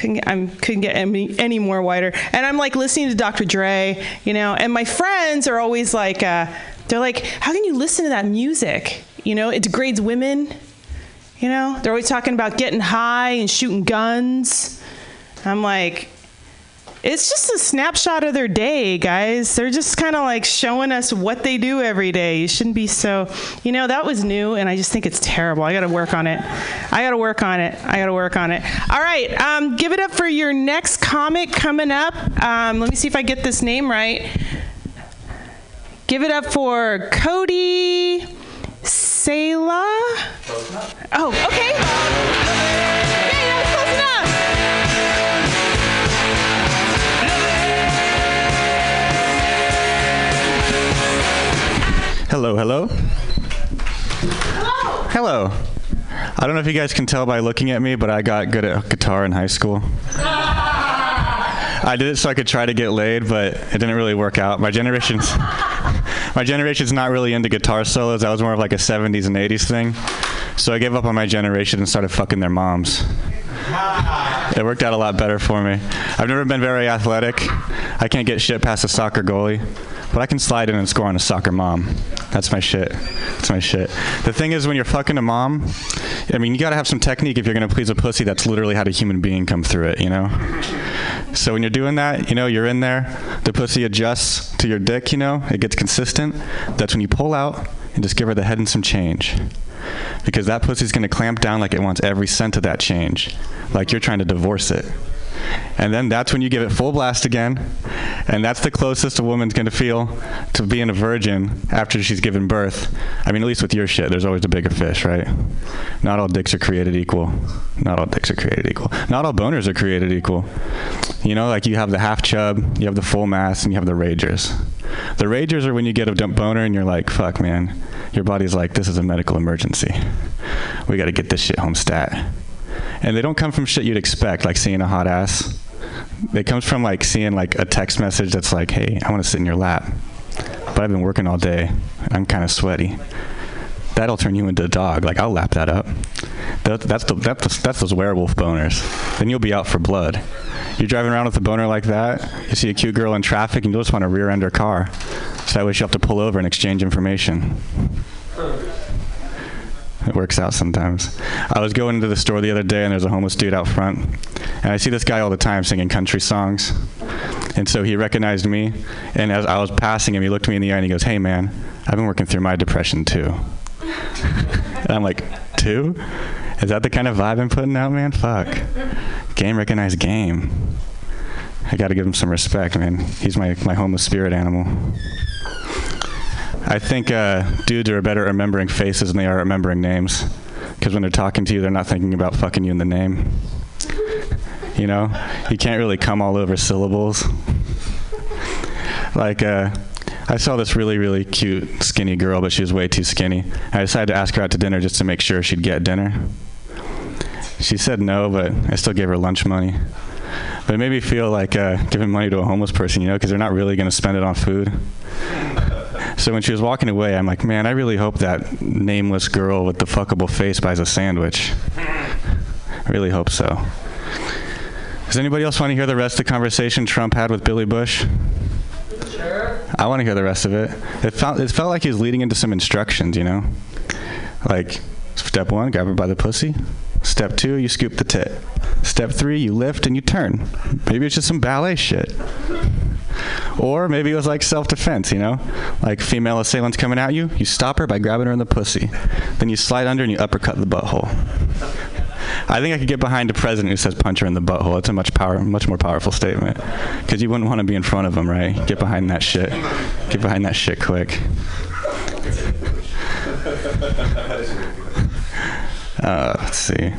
couldn't get, I couldn't get any, any more whiter. And I'm like listening to Dr. Dre, you know, and my friends are always like, uh, they're like, how can you listen to that music? You know, it degrades women. You know, they're always talking about getting high and shooting guns. I'm like, it's just a snapshot of their day, guys. They're just kind of like showing us what they do every day. You shouldn't be so, you know, that was new, and I just think it's terrible. I got to work on it. I got to work on it. I got to work on it. All right, um, give it up for your next comic coming up. Um, let me see if I get this name right. Give it up for Cody Sela. Oh, okay. Hello, hello. Hello. I don't know if you guys can tell by looking at me, but I got good at guitar in high school. I did it so I could try to get laid, but it didn't really work out. My generation's my generation's not really into guitar solos. That was more of like a 70s and 80s thing. So I gave up on my generation and started fucking their moms. It worked out a lot better for me. I've never been very athletic. I can't get shit past a soccer goalie, but I can slide in and score on a soccer mom. That's my shit. That's my shit. The thing is, when you're fucking a mom, I mean, you gotta have some technique if you're gonna please a pussy that's literally had a human being come through it, you know? So when you're doing that, you know, you're in there, the pussy adjusts to your dick, you know, it gets consistent. That's when you pull out and just give her the head and some change. Because that pussy's gonna clamp down like it wants every cent of that change, like you're trying to divorce it. And then that's when you give it full blast again. And that's the closest a woman's going to feel to being a virgin after she's given birth. I mean, at least with your shit, there's always a bigger fish, right? Not all dicks are created equal. Not all dicks are created equal. Not all boners are created equal. You know, like you have the half chub, you have the full mass, and you have the ragers. The ragers are when you get a dump boner and you're like, fuck, man. Your body's like, this is a medical emergency. We got to get this shit home stat and they don't come from shit you'd expect, like seeing a hot ass. It comes from like seeing like a text message that's like, "Hey, I want to sit in your lap," but I've been working all day. I'm kind of sweaty. That'll turn you into a dog. Like I'll lap that up. That, that's the, that's the, that's those werewolf boners. Then you'll be out for blood. You're driving around with a boner like that. You see a cute girl in traffic, and you just want to rear end her car. So that way you have to pull over and exchange information. It works out sometimes. I was going into the store the other day and there's a homeless dude out front. And I see this guy all the time singing country songs. And so he recognized me. And as I was passing him, he looked me in the eye and he goes, Hey, man, I've been working through my depression too. and I'm like, Two? Is that the kind of vibe I'm putting out, man? Fuck. Game recognized game. I got to give him some respect, man. He's my, my homeless spirit animal. I think uh, dudes are better at remembering faces than they are remembering names. Because when they're talking to you, they're not thinking about fucking you in the name. You know? You can't really come all over syllables. Like, uh, I saw this really, really cute, skinny girl, but she was way too skinny. I decided to ask her out to dinner just to make sure she'd get dinner. She said no, but I still gave her lunch money. But it made me feel like uh, giving money to a homeless person, you know, because they're not really going to spend it on food. So when she was walking away, I'm like, man, I really hope that nameless girl with the fuckable face buys a sandwich. I really hope so. Does anybody else want to hear the rest of the conversation Trump had with Billy Bush? Sure. I want to hear the rest of it. It felt it felt like he was leading into some instructions, you know, like step one, grab her by the pussy. Step two, you scoop the tit. Step three, you lift and you turn. Maybe it's just some ballet shit. Or maybe it was like self defense, you know? Like female assailant's coming at you, you stop her by grabbing her in the pussy. Then you slide under and you uppercut the butthole. I think I could get behind a president who says punch her in the butthole. It's a much power, much more powerful statement. Because you wouldn't want to be in front of him, right? Get behind that shit. Get behind that shit quick. Uh, let's see.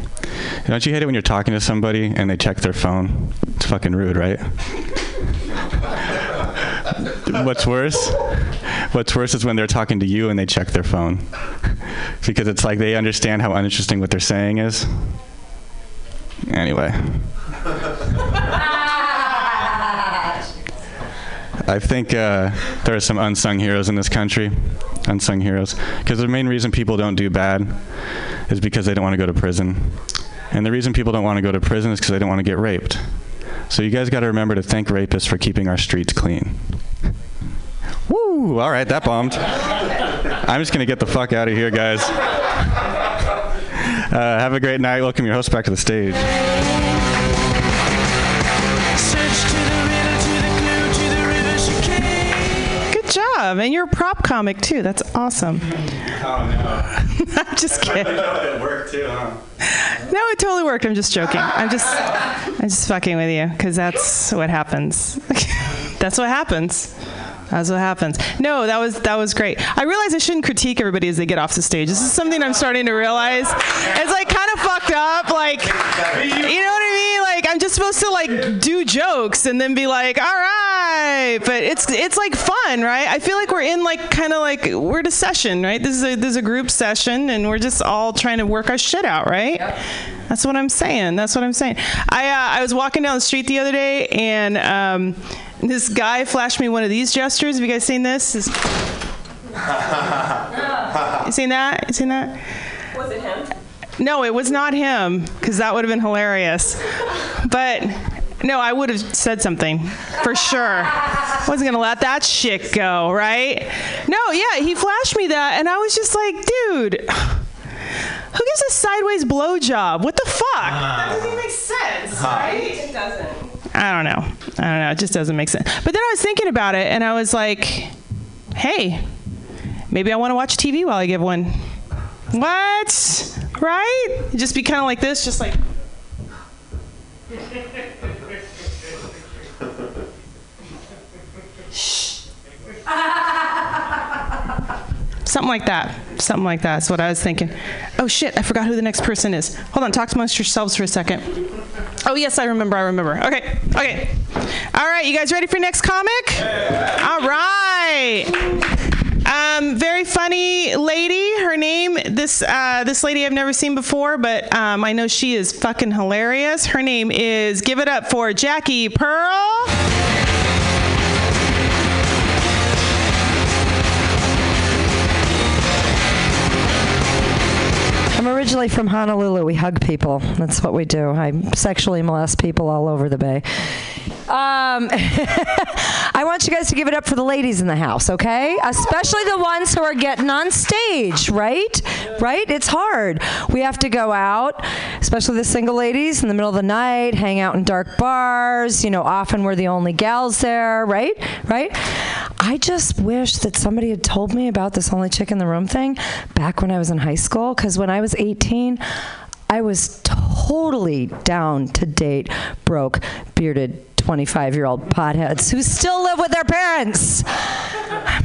Don't you hate it when you're talking to somebody and they check their phone? It's fucking rude, right? What's worse? What's worse is when they're talking to you and they check their phone. because it's like they understand how uninteresting what they're saying is. Anyway. I think uh, there are some unsung heroes in this country. Unsung heroes. Because the main reason people don't do bad is because they don't want to go to prison. And the reason people don't want to go to prison is because they don't want to get raped. So you guys got to remember to thank rapists for keeping our streets clean. Woo! All right, that bombed. I'm just going to get the fuck out of here, guys. Uh, have a great night. Welcome your host back to the stage. And you're a prop comic too. That's awesome. Oh, no. I'm just uh, kidding. no. It worked too, huh? No, it totally worked. I'm just joking. I'm just I'm just fucking with you because that's what happens. that's what happens. That's what happens. No, that was that was great. I realize I shouldn't critique everybody as they get off the stage. This is something I'm starting to realize. It's like kind of fucked up. Like, you know what I mean? Like I'm just supposed to like do jokes and then be like, all right. But it's it's like fun, right? I feel like we're in like kind of like we're at a session, right? This is a this is a group session, and we're just all trying to work our shit out, right? That's what I'm saying. That's what I'm saying. I uh, I was walking down the street the other day, and um, this guy flashed me one of these gestures. Have you guys seen this? This- you seen that? You seen that? Was it him? No, it was not him, because that would have been hilarious. But no, I would have said something for sure. I Wasn't gonna let that shit go, right? No, yeah, he flashed me that, and I was just like, dude. Who gives a sideways blowjob? What the fuck? Ah. That doesn't even make sense, right? It doesn't. I don't know. I don't know. It just doesn't make sense. But then I was thinking about it, and I was like, hey, maybe I want to watch TV while I give one. What? Right? Just be kind of like this, just like. Shh. Something like that. Something like that. That's what I was thinking. Oh shit! I forgot who the next person is. Hold on. Talk amongst yourselves for a second. Oh yes, I remember. I remember. Okay. Okay. All right. You guys ready for next comic? All right. Um, very funny lady. Her name this uh, this lady I've never seen before, but um, I know she is fucking hilarious. Her name is Give It Up for Jackie Pearl. I'm originally from Honolulu. We hug people. That's what we do. I sexually molest people all over the bay. Um, I want you guys to give it up for the ladies in the house, okay? Especially the ones who are getting on stage, right? Right? It's hard. We have to go out, especially the single ladies in the middle of the night, hang out in dark bars. You know, often we're the only gals there, right? Right? I just wish that somebody had told me about this only chick in the room thing back when I was in high school, because when I was 18, I was totally down to date broke, bearded 25 year old potheads who still live with their parents.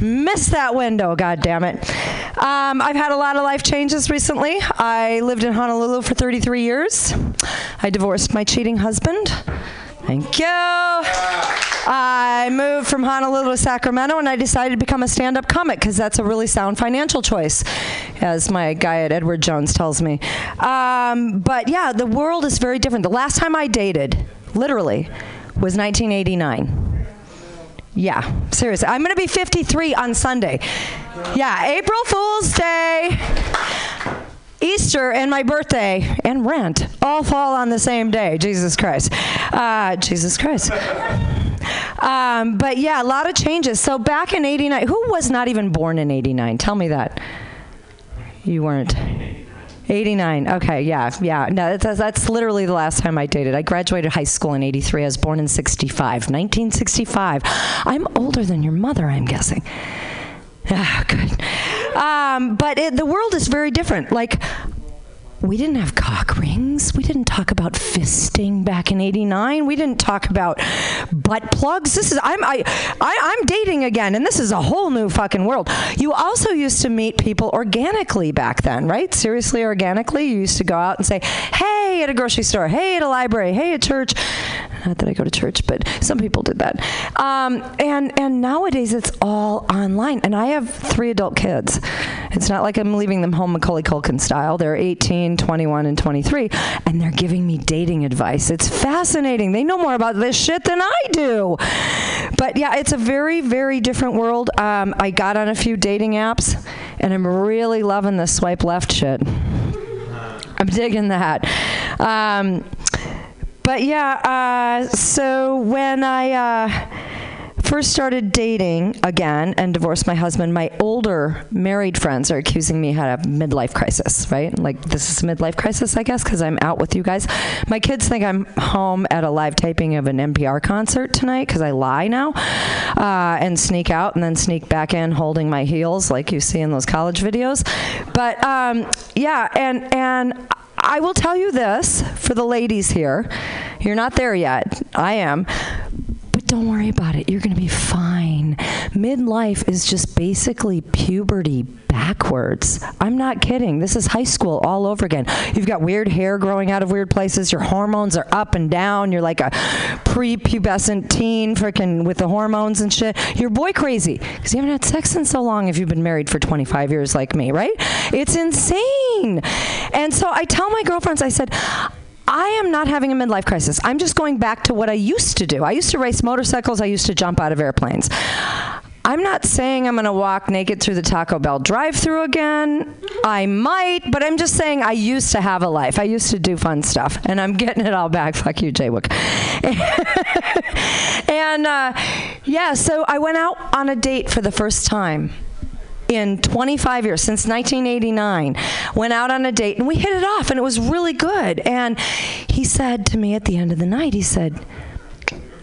Missed that window, God damn it. Um, I've had a lot of life changes recently. I lived in Honolulu for 33 years. I divorced my cheating husband. Thank you. I moved from Honolulu to Sacramento and I decided to become a stand up comic because that's a really sound financial choice, as my guy at Edward Jones tells me. Um, but yeah, the world is very different. The last time I dated, literally, was 1989. Yeah, seriously. I'm going to be 53 on Sunday. Yeah, April Fool's Day. Easter and my birthday and rent all fall on the same day. Jesus Christ. Uh, Jesus Christ. Um, but yeah, a lot of changes. So back in 89, who was not even born in 89? Tell me that. You weren't. 89. Okay, yeah, yeah. No, that's, that's literally the last time I dated. I graduated high school in 83. I was born in 65. 1965. I'm older than your mother, I'm guessing. Ah, good. Um, but it, the world is very different. Like, we didn't have cock rings. We didn't talk about fisting back in '89. We didn't talk about butt plugs. This is I'm I, I I'm dating again, and this is a whole new fucking world. You also used to meet people organically back then, right? Seriously, organically. You used to go out and say, "Hey," at a grocery store. "Hey," at a library. "Hey," at church. Not that I go to church, but some people did that. Um, and and nowadays it's all online. And I have three adult kids. It's not like I'm leaving them home Macaulay Culkin style. They're 18, 21, and 23, and they're giving me dating advice. It's fascinating. They know more about this shit than I do. But yeah, it's a very, very different world. Um, I got on a few dating apps, and I'm really loving the swipe left shit. I'm digging that. Um, but yeah, uh, so when I uh, first started dating again and divorced my husband, my older married friends are accusing me had a midlife crisis, right? Like this is a midlife crisis, I guess, because I'm out with you guys. My kids think I'm home at a live taping of an NPR concert tonight because I lie now uh, and sneak out and then sneak back in holding my heels like you see in those college videos. But um, yeah, and and. I will tell you this for the ladies here. You're not there yet. I am. Don't worry about it. You're going to be fine. Midlife is just basically puberty backwards. I'm not kidding. This is high school all over again. You've got weird hair growing out of weird places. Your hormones are up and down. You're like a prepubescent teen freaking with the hormones and shit. You're boy crazy because you haven't had sex in so long if you've been married for 25 years like me, right? It's insane. And so I tell my girlfriends, I said, I am not having a midlife crisis. I'm just going back to what I used to do. I used to race motorcycles, I used to jump out of airplanes. I'm not saying I'm going to walk naked through the Taco Bell drive through again. I might, but I'm just saying I used to have a life. I used to do fun stuff, and I'm getting it all back. Fuck you, Jay Wook. and uh, yeah, so I went out on a date for the first time in 25 years since 1989 went out on a date and we hit it off and it was really good. And he said to me at the end of the night he said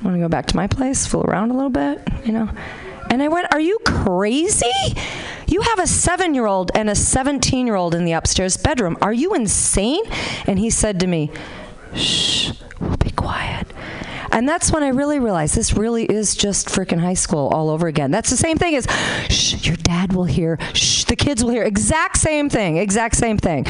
want to go back to my place fool around a little bit you know? And i went are you crazy? You have a seven year old and a 17 year old in the upstairs bedroom. Are you insane? And he said to me shh we'll be quiet and that's when I really realized this really is just freaking high school all over again. That's the same thing as, shh, your dad will hear, shh, the kids will hear. Exact same thing, exact same thing.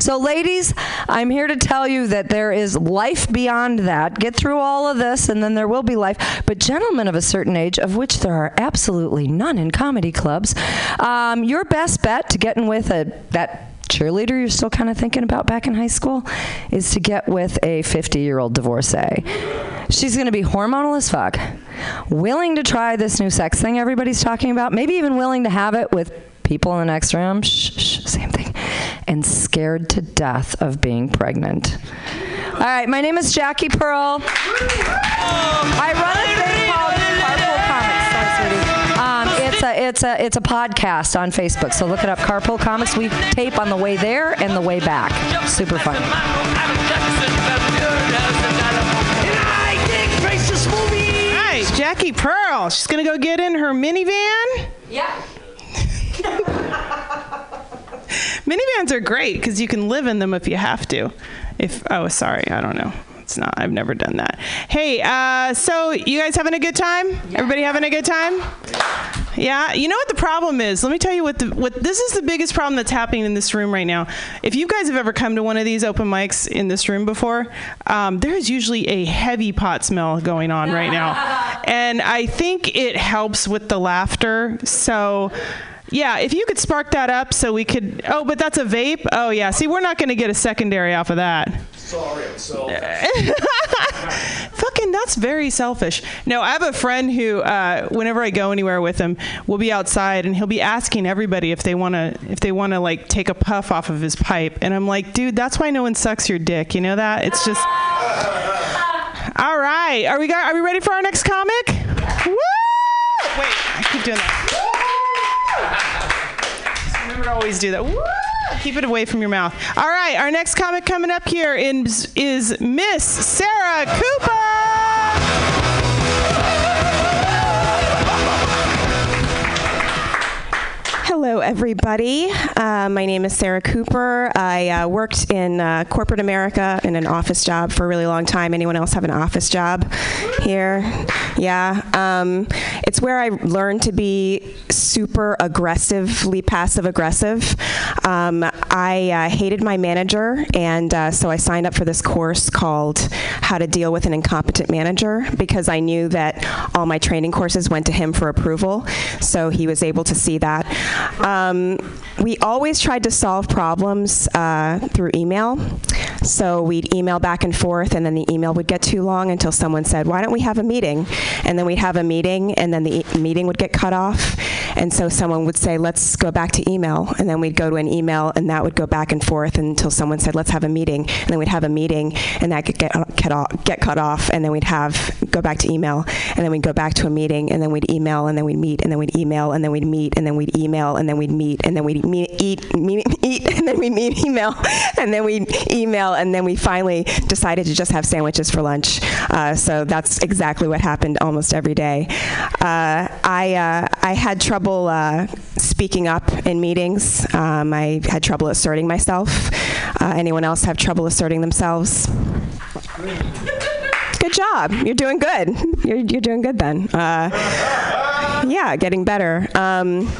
So, ladies, I'm here to tell you that there is life beyond that. Get through all of this, and then there will be life. But, gentlemen of a certain age, of which there are absolutely none in comedy clubs, um, your best bet to getting with a that cheerleader you're still kind of thinking about back in high school is to get with a 50 year old divorcee. She's going to be hormonal as fuck, willing to try this new sex thing everybody's talking about, maybe even willing to have it with people in the next room, shh, shh, same thing, and scared to death of being pregnant. All right, my name is Jackie Pearl. I run a thing called it's a it's a it's a podcast on Facebook. So look it up, Carpool Comics. We tape on the way there and the way back. Super fun. All right, Jackie Pearl. She's gonna go get in her minivan. Yeah. Minivans are great because you can live in them if you have to. If oh, sorry, I don't know. It's not. I've never done that. Hey, uh, so you guys having a good time? Everybody having a good time? Yeah. Yeah, you know what the problem is? Let me tell you what the what this is the biggest problem that's happening in this room right now. If you guys have ever come to one of these open mics in this room before, um, there is usually a heavy pot smell going on right now, and I think it helps with the laughter. So. Yeah, if you could spark that up so we could. Oh, but that's a vape? Oh, yeah. See, we're not going to get a secondary off of that. Sorry, I'm so. Fucking, that's very selfish. No, I have a friend who, uh, whenever I go anywhere with him, we'll be outside and he'll be asking everybody if they want to, if they want to like take a puff off of his pipe, and I'm like, dude, that's why no one sucks your dick. You know that? It's just. All right, are we got? Are we ready for our next comic? Woo! Wait, I keep doing that. To always do that. Woo! Keep it away from your mouth. All right, our next comic coming up here is, is Miss Sarah Cooper. Hello, everybody. Uh, my name is Sarah Cooper. I uh, worked in uh, corporate America in an office job for a really long time. Anyone else have an office job here? Yeah. Um, it's where I learned to be super aggressively passive aggressive. Um, I uh, hated my manager, and uh, so I signed up for this course called How to Deal with an Incompetent Manager because I knew that all my training courses went to him for approval. So he was able to see that. Um, we always tried to solve problems uh, through email. So we'd email back and forth, and then the email would get too long until someone said, Why don't we have a meeting? And then we'd have a meeting, and then the e- meeting would get cut off. And so someone would say, let's go back to email. And then we'd go to an email, and that would go back and forth until someone said, let's have a meeting. And then we'd have a meeting, and that could get cut off, get cut off. And then we'd have go back to email, and then we'd go back to a meeting, and then we'd email, and then we'd meet, and then we'd email, and then we'd meet, and then we'd email, and then we'd meet, and then we'd meet, eat, meet, eat, and then we'd meet, email, and then we'd email, and then we finally decided to just have sandwiches for lunch. Uh, so that's exactly what happened almost every day. Uh, I, uh, I had trouble uh, speaking up in meetings. Um, I had trouble asserting myself. Uh, anyone else have trouble asserting themselves? Good job. You're doing good. You're, you're doing good then. Uh, yeah, getting better. Um,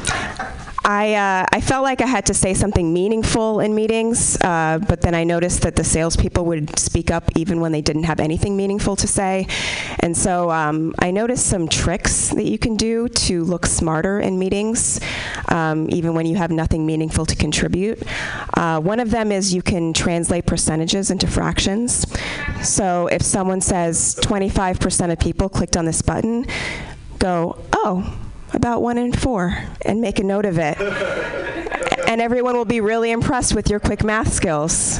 I, uh, I felt like I had to say something meaningful in meetings, uh, but then I noticed that the salespeople would speak up even when they didn't have anything meaningful to say. And so um, I noticed some tricks that you can do to look smarter in meetings, um, even when you have nothing meaningful to contribute. Uh, one of them is you can translate percentages into fractions. So if someone says 25% of people clicked on this button, go, oh, about one in four, and make a note of it. and everyone will be really impressed with your quick math skills.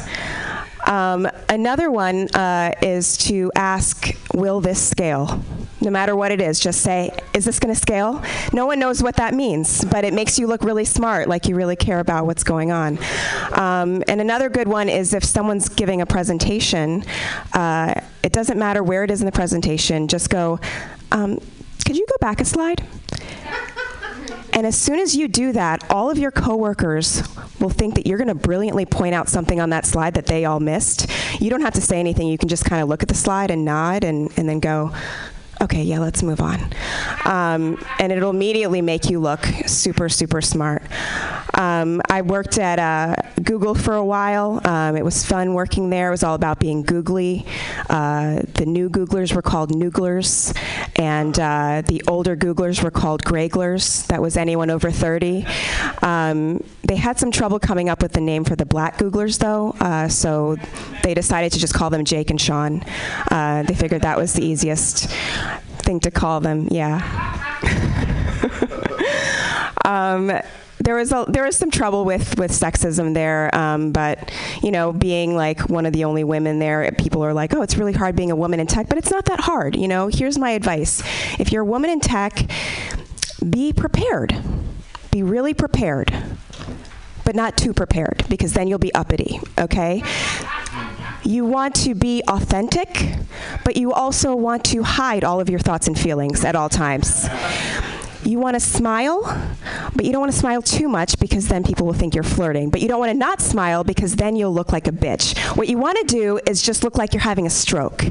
Um, another one uh, is to ask, will this scale? No matter what it is, just say, is this going to scale? No one knows what that means, but it makes you look really smart, like you really care about what's going on. Um, and another good one is if someone's giving a presentation, uh, it doesn't matter where it is in the presentation, just go, um, could you go back a slide? And as soon as you do that, all of your coworkers will think that you're going to brilliantly point out something on that slide that they all missed. You don't have to say anything. You can just kind of look at the slide and nod and, and then go, okay, yeah, let's move on. Um, and it'll immediately make you look super, super smart. Um, I worked at uh, Google for a while. Um, it was fun working there. It was all about being googly. Uh, the new Googlers were called Nooglers, and uh, the older Googlers were called Grayglers. That was anyone over 30. Um, they had some trouble coming up with the name for the black Googlers, though, uh, so they decided to just call them Jake and Sean. Uh, they figured that was the easiest thing to call them, yeah. um, there was a, there was some trouble with with sexism there, um, but you know, being like one of the only women there, people are like, oh, it's really hard being a woman in tech, but it's not that hard. You know, here's my advice: if you're a woman in tech, be prepared, be really prepared, but not too prepared, because then you'll be uppity. Okay. You want to be authentic, but you also want to hide all of your thoughts and feelings at all times. You want to smile, but you don't want to smile too much because then people will think you're flirting. But you don't want to not smile because then you'll look like a bitch. What you want to do is just look like you're having a stroke,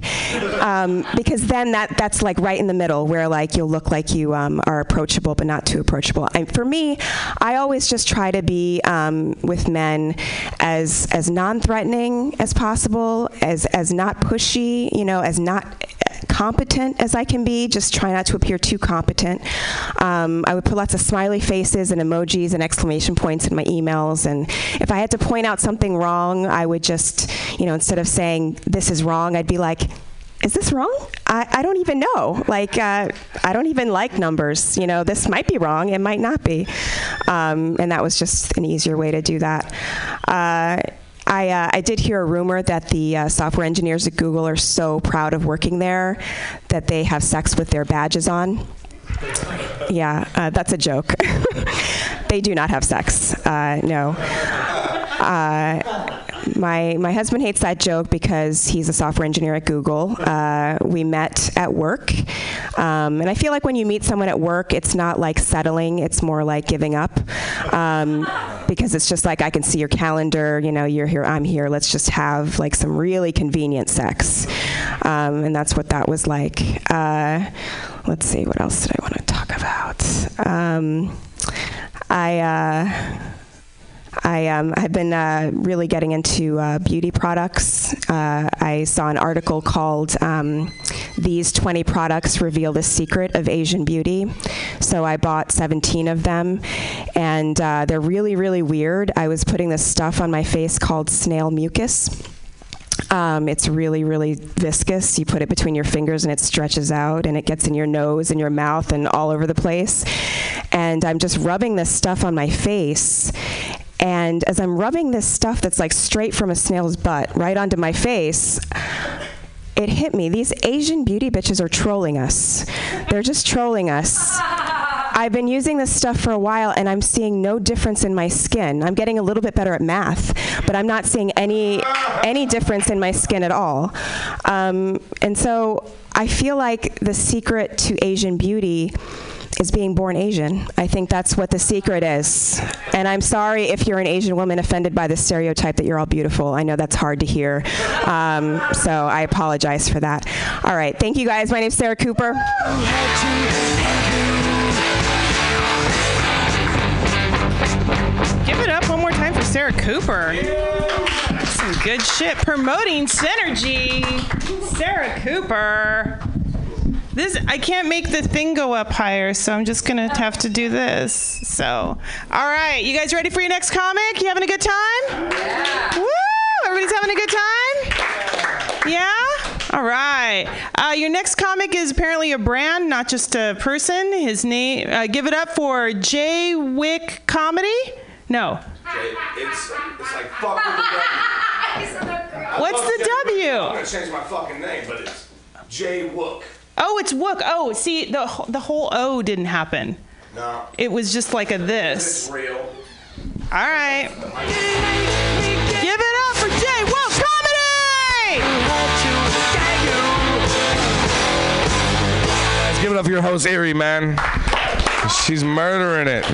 um, because then that that's like right in the middle where like you'll look like you um, are approachable but not too approachable. And for me, I always just try to be um, with men as as non-threatening as possible, as as not pushy, you know, as not competent as I can be, just try not to appear too competent. Um, I would put lots of smiley faces and emojis and exclamation points in my emails. And if I had to point out something wrong, I would just, you know, instead of saying, this is wrong, I'd be like, is this wrong? I, I don't even know. Like, uh, I don't even like numbers. You know, this might be wrong, it might not be. Um, and that was just an easier way to do that. Uh, I, uh, I did hear a rumor that the uh, software engineers at Google are so proud of working there that they have sex with their badges on. Yeah, uh, that's a joke. they do not have sex. Uh, no. My my husband hates that joke because he's a software engineer at Google. Uh, we met at work, um, and I feel like when you meet someone at work, it's not like settling; it's more like giving up, um, because it's just like I can see your calendar. You know, you're here, I'm here. Let's just have like some really convenient sex, um, and that's what that was like. Uh, let's see, what else did I want to talk about? Um, I. Uh, I um, have been uh, really getting into uh, beauty products. Uh, I saw an article called um, These 20 Products Reveal the Secret of Asian Beauty. So I bought 17 of them, and uh, they're really, really weird. I was putting this stuff on my face called snail mucus. Um, it's really, really viscous. You put it between your fingers and it stretches out and it gets in your nose and your mouth and all over the place. And I'm just rubbing this stuff on my face. And as I'm rubbing this stuff that's like straight from a snail's butt right onto my face, it hit me. These Asian beauty bitches are trolling us. They're just trolling us. I've been using this stuff for a while and I'm seeing no difference in my skin. I'm getting a little bit better at math, but I'm not seeing any any difference in my skin at all. Um, and so I feel like the secret to Asian beauty is being born Asian. I think that's what the secret is. And I'm sorry if you're an Asian woman offended by the stereotype that you're all beautiful. I know that's hard to hear. Um, so I apologize for that. All right. Thank you guys. My name's Sarah Cooper. Give it up one more time for Sarah Cooper. Some good shit. Promoting synergy. Sarah Cooper. This I can't make the thing go up higher, so I'm just gonna have to do this. So, all right, you guys ready for your next comic? You having a good time? Yeah. Woo! Everybody's having a good time. Yeah. All right. Uh, your next comic is apparently a brand, not just a person. His name. Uh, give it up for J Wick Comedy. No. It's, it's like fuck with the W. I What's the W? I'm gonna change my fucking name, but it's Jay Wook. Oh, it's Wook. Oh, see, the the whole O didn't happen. No, It was just like a it's this. real. All right. Give it up for Jay Wook Comedy. Let's give it up for your host, Erie, man. She's murdering it.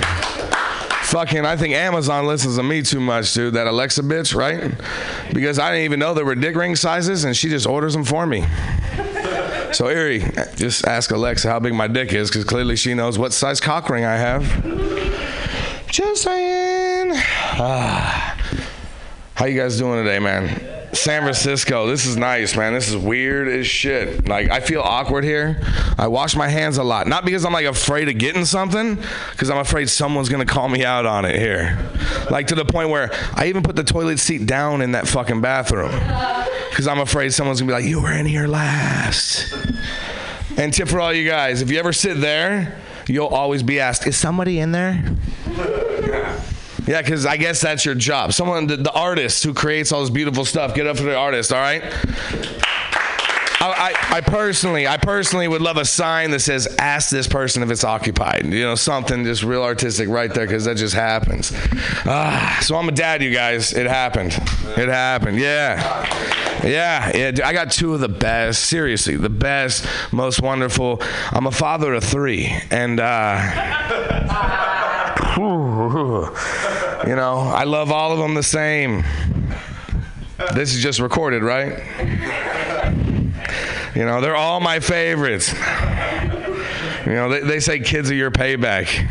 Fucking, I think Amazon listens to me too much, dude. That Alexa bitch, right? Because I didn't even know there were dick ring sizes, and she just orders them for me. So, Erie, just ask Alexa how big my dick is, because clearly she knows what size cock ring I have. Just saying. Ah. How you guys doing today, man? San Francisco. This is nice, man. This is weird as shit. Like I feel awkward here. I wash my hands a lot, not because I'm like afraid of getting something, because I'm afraid someone's gonna call me out on it here. Like to the point where I even put the toilet seat down in that fucking bathroom, because I'm afraid someone's gonna be like, "You were in here last." And tip for all you guys: if you ever sit there, you'll always be asked, "Is somebody in there?" Yeah, because I guess that's your job. Someone, the, the artist who creates all this beautiful stuff, get up for the artist, all right? I, I, I personally, I personally would love a sign that says "Ask this person if it's occupied." You know, something just real artistic right there, because that just happens. Ah, so I'm a dad, you guys. It happened. It happened. Yeah, yeah, yeah. dude, I got two of the best. Seriously, the best, most wonderful. I'm a father of three, and. uh you know, I love all of them the same. This is just recorded, right? You know, they're all my favorites. You know, they, they say kids are your payback.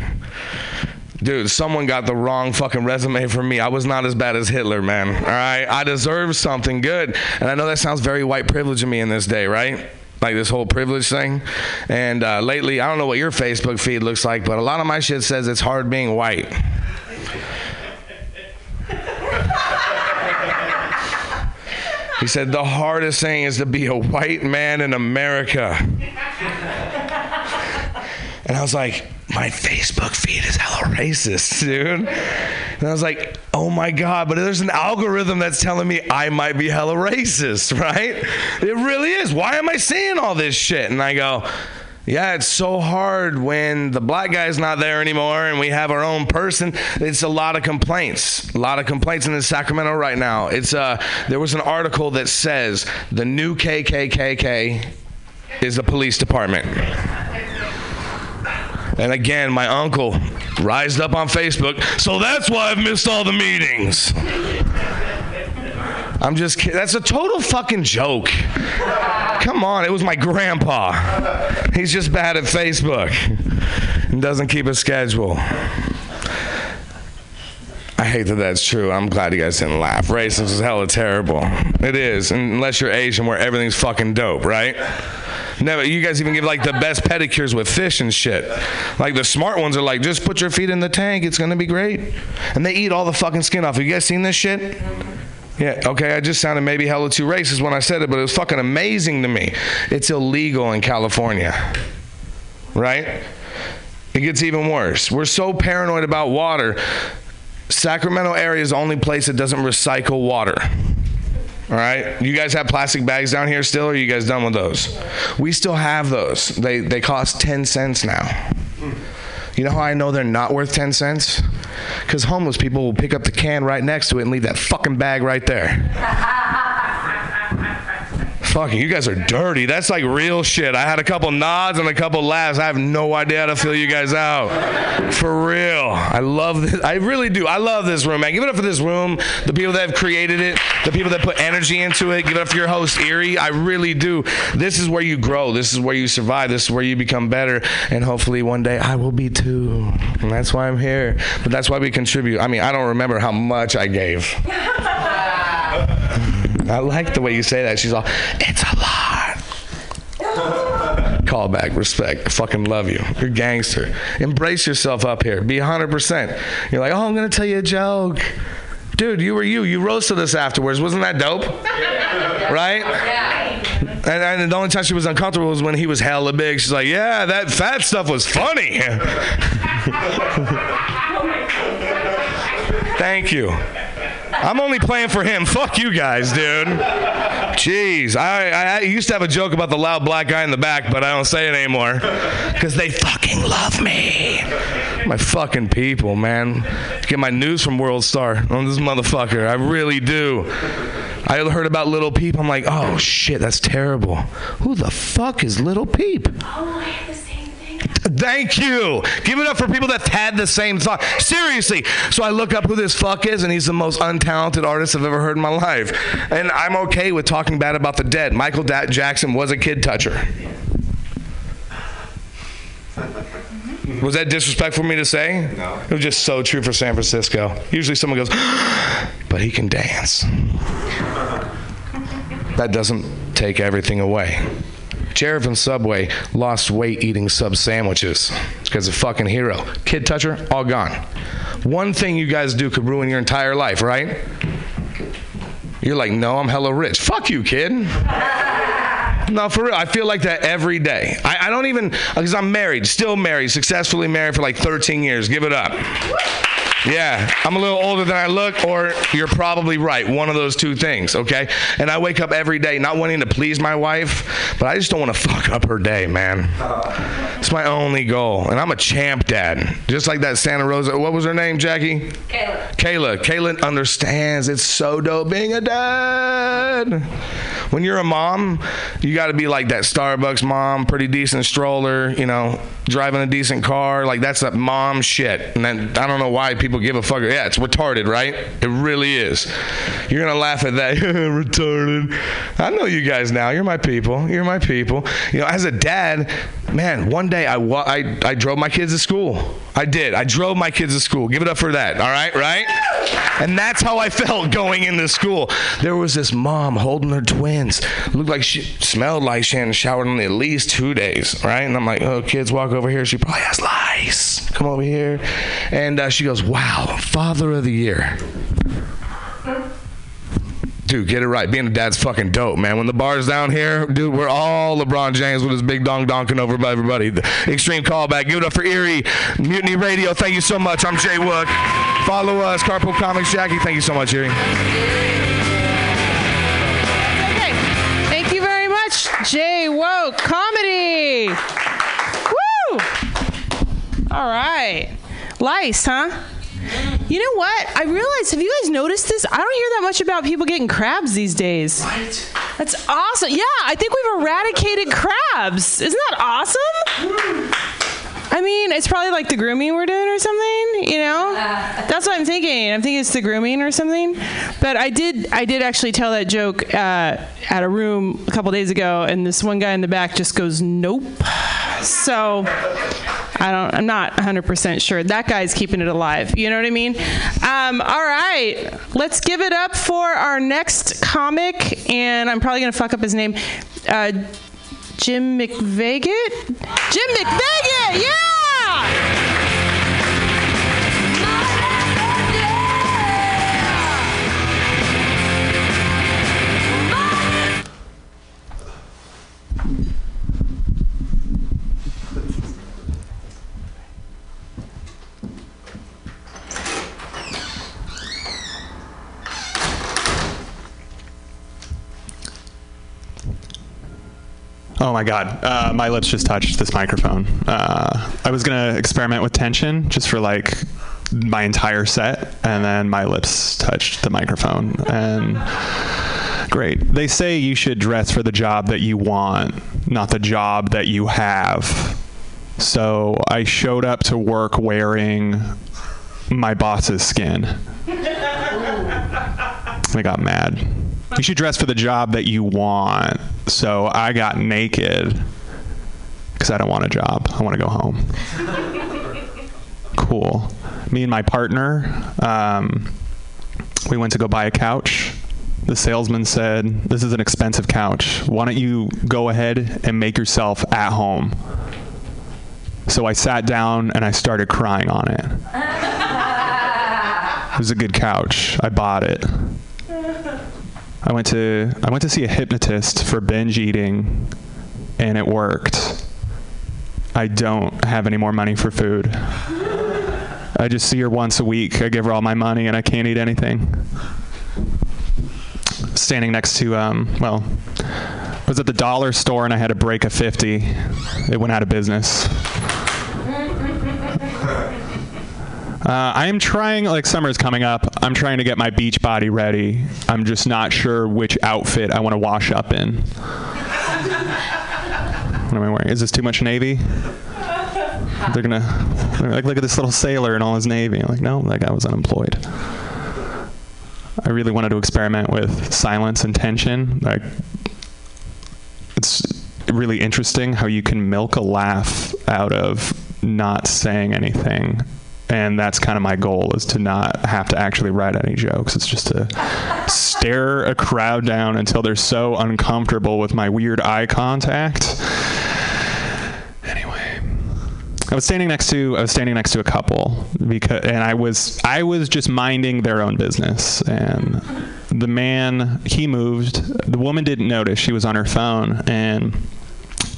Dude, someone got the wrong fucking resume for me. I was not as bad as Hitler, man. All right? I deserve something good. And I know that sounds very white privilege of me in this day, right? Like this whole privilege thing. And uh, lately, I don't know what your Facebook feed looks like, but a lot of my shit says it's hard being white. He said, the hardest thing is to be a white man in America. And I was like, my Facebook feed is hella racist, dude. And I was like, oh my God, but there's an algorithm that's telling me I might be hella racist, right? It really is. Why am I seeing all this shit? And I go, yeah, it's so hard when the black guy's not there anymore and we have our own person. It's a lot of complaints. A lot of complaints in Sacramento right now. It's uh there was an article that says the new KKKK is the police department. And again, my uncle rised up on Facebook, so that's why I've missed all the meetings. I'm just kidding. That's a total fucking joke. Come on, it was my grandpa. He's just bad at Facebook and doesn't keep a schedule. I hate that that's true. I'm glad you guys didn't laugh. Racism is hella terrible. It is, unless you're Asian, where everything's fucking dope, right? Never. You guys even give like the best pedicures with fish and shit. Like the smart ones are like, just put your feet in the tank. It's gonna be great. And they eat all the fucking skin off. Have you guys seen this shit? Yeah, okay, I just sounded maybe hella too racist when I said it, but it was fucking amazing to me. It's illegal in California, right? It gets even worse. We're so paranoid about water. Sacramento area is the only place that doesn't recycle water. All right, you guys have plastic bags down here still, or are you guys done with those? We still have those. They they cost ten cents now. You know how I know they're not worth ten cents? Because homeless people will pick up the can right next to it and leave that fucking bag right there. Fucking, you guys are dirty. That's like real shit. I had a couple nods and a couple laughs. I have no idea how to fill you guys out. For real. I love this. I really do. I love this room, man. Give it up for this room, the people that have created it, the people that put energy into it. Give it up for your host, Erie. I really do. This is where you grow. This is where you survive. This is where you become better. And hopefully one day I will be too. And that's why I'm here. But that's why we contribute. I mean, I don't remember how much I gave. I like the way you say that. She's all, it's a lot. Call back, respect. I fucking love you. You're a gangster. Embrace yourself up here. Be 100%. You're like, oh, I'm going to tell you a joke. Dude, you were you. You roasted us afterwards. Wasn't that dope? Right? Yeah. And, and the only time she was uncomfortable was when he was hella big. She's like, yeah, that fat stuff was funny. Thank you. I'm only playing for him. Fuck you guys, dude. Jeez, I, I, I used to have a joke about the loud black guy in the back, but I don't say it anymore because they fucking love me. My fucking people, man. Get my news from World Star on this motherfucker. I really do. I heard about Lil Peep. I'm like, oh shit, that's terrible. Who the fuck is Lil Peep? Thank you. Give it up for people that had the same thought. Seriously. So I look up who this fuck is, and he's the most untalented artist I've ever heard in my life. And I'm okay with talking bad about the dead. Michael da- Jackson was a kid toucher. Was that disrespectful for me to say? No. It was just so true for San Francisco. Usually someone goes, but he can dance. That doesn't take everything away. Jared from Subway lost weight eating sub sandwiches because a fucking hero. Kid toucher, all gone. One thing you guys do could ruin your entire life, right? You're like, no, I'm hella rich. Fuck you, kid. No, for real. I feel like that every day. I, I don't even, because I'm married, still married, successfully married for like 13 years. Give it up. Yeah, I'm a little older than I look, or you're probably right. One of those two things, okay? And I wake up every day not wanting to please my wife, but I just don't want to fuck up her day, man. It's my only goal. And I'm a champ dad. Just like that Santa Rosa. What was her name, Jackie? Kayla. Kayla. Kayla understands. It's so dope being a dad. When you're a mom, you got to be like that Starbucks mom, pretty decent stroller, you know, driving a decent car. Like that's that mom shit. And then I don't know why people give a fuck. Yeah, it's retarded, right? It really is. You're gonna laugh at that. retarded. I know you guys now. You're my people. You're my people. You know, as a dad, man, one day I wa- I I drove my kids to school. I did. I drove my kids to school. Give it up for that. All right, right? And that's how I felt going into school. There was this mom holding her twins. Looked like she smelled like she hadn't showered in at least two days, right? And I'm like, oh, kids, walk over here. She probably has lice. Come over here. And uh, she goes, wow, father of the year. Dude, get it right. Being a dad's fucking dope, man. When the bar's down here, dude, we're all LeBron James with his big dong donking over by everybody. The extreme callback. Give it up for Erie Mutiny Radio. Thank you so much. I'm Jay Wook. Follow us, Carpool Comics Jackie. Thank you so much, Erie. Okay. Thank you very much, Jay Woke Comedy. Woo! All right. Lice, huh? You know what? I realized, have you guys noticed this? I don't hear that much about people getting crabs these days. What? That's awesome. Yeah, I think we've eradicated crabs. Isn't that awesome? I mean, it's probably like the grooming we're doing or something, you know? That's what I'm thinking. I'm thinking it's the grooming or something. But I did I did actually tell that joke uh, at a room a couple days ago and this one guy in the back just goes, "Nope." So I don't I'm not 100% sure. That guy's keeping it alive. You know what I mean? Um, all right. Let's give it up for our next comic and I'm probably going to fuck up his name. Uh, Jim McVeigit? Jim McVeigit, yeah! My God. Uh, my lips just touched this microphone. Uh, I was going to experiment with tension just for like my entire set, and then my lips touched the microphone. And great. They say you should dress for the job that you want, not the job that you have. So I showed up to work wearing my boss's skin. I got mad. You should dress for the job that you want. So I got naked because I don't want a job. I want to go home. cool. Me and my partner, um, we went to go buy a couch. The salesman said, This is an expensive couch. Why don't you go ahead and make yourself at home? So I sat down and I started crying on it. It was a good couch. I bought it. I went to I went to see a hypnotist for binge eating and it worked. I don't have any more money for food. I just see her once a week. I give her all my money and I can't eat anything. Standing next to um, well, I was at the dollar store and I had to break a 50. It went out of business. Uh, I am trying, like summer's coming up. I'm trying to get my beach body ready. I'm just not sure which outfit I want to wash up in. what am I wearing? Is this too much navy? They're gonna they're like look at this little sailor in all his navy. I'm like, no, that guy was unemployed. I really wanted to experiment with silence and tension. Like, it's really interesting how you can milk a laugh out of not saying anything and that's kind of my goal is to not have to actually write any jokes. It's just to stare a crowd down until they're so uncomfortable with my weird eye contact. Anyway I was standing next to I was standing next to a couple because and I was I was just minding their own business. And the man he moved. The woman didn't notice. She was on her phone and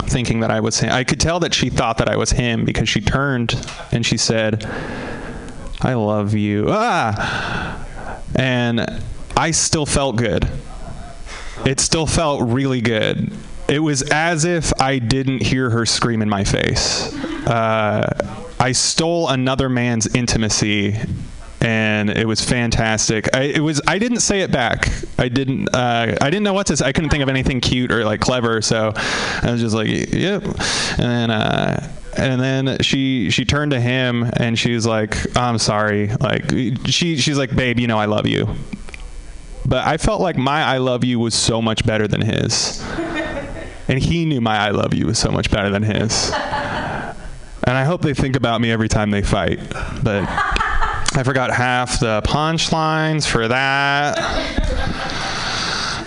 thinking that I was him. I could tell that she thought that I was him because she turned and she said, I love you. Ah! And I still felt good. It still felt really good. It was as if I didn't hear her scream in my face. Uh, I stole another man's intimacy and it was fantastic. I, it was. I didn't say it back. I didn't. Uh, I didn't know what to say. I couldn't think of anything cute or like clever. So I was just like, "Yep." And then, uh, and then she she turned to him and she was like, "I'm sorry." Like she she's like, "Babe, you know I love you." But I felt like my "I love you" was so much better than his, and he knew my "I love you" was so much better than his. And I hope they think about me every time they fight, but. I forgot half the punchlines for that.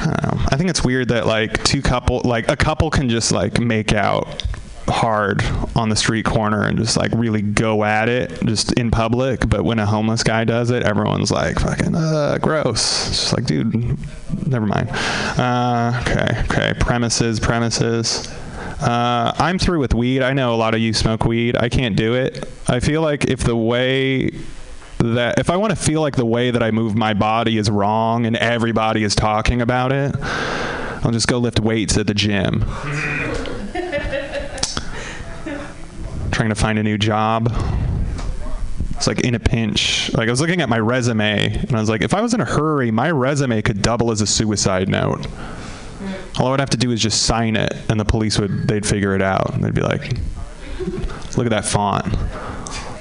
Um, I think it's weird that like two couple, like a couple can just like make out hard on the street corner and just like really go at it just in public but when a homeless guy does it everyone's like fucking uh gross it's just like dude never mind uh, okay okay premises premises uh, I'm through with weed. I know a lot of you smoke weed. I can't do it. I feel like if the way that if I want to feel like the way that I move my body is wrong and everybody is talking about it, I'll just go lift weights at the gym. Trying to find a new job. It's like in a pinch. Like I was looking at my resume and I was like, if I was in a hurry, my resume could double as a suicide note. All I would have to do is just sign it, and the police would they'd figure it out. They'd be like, look at that font.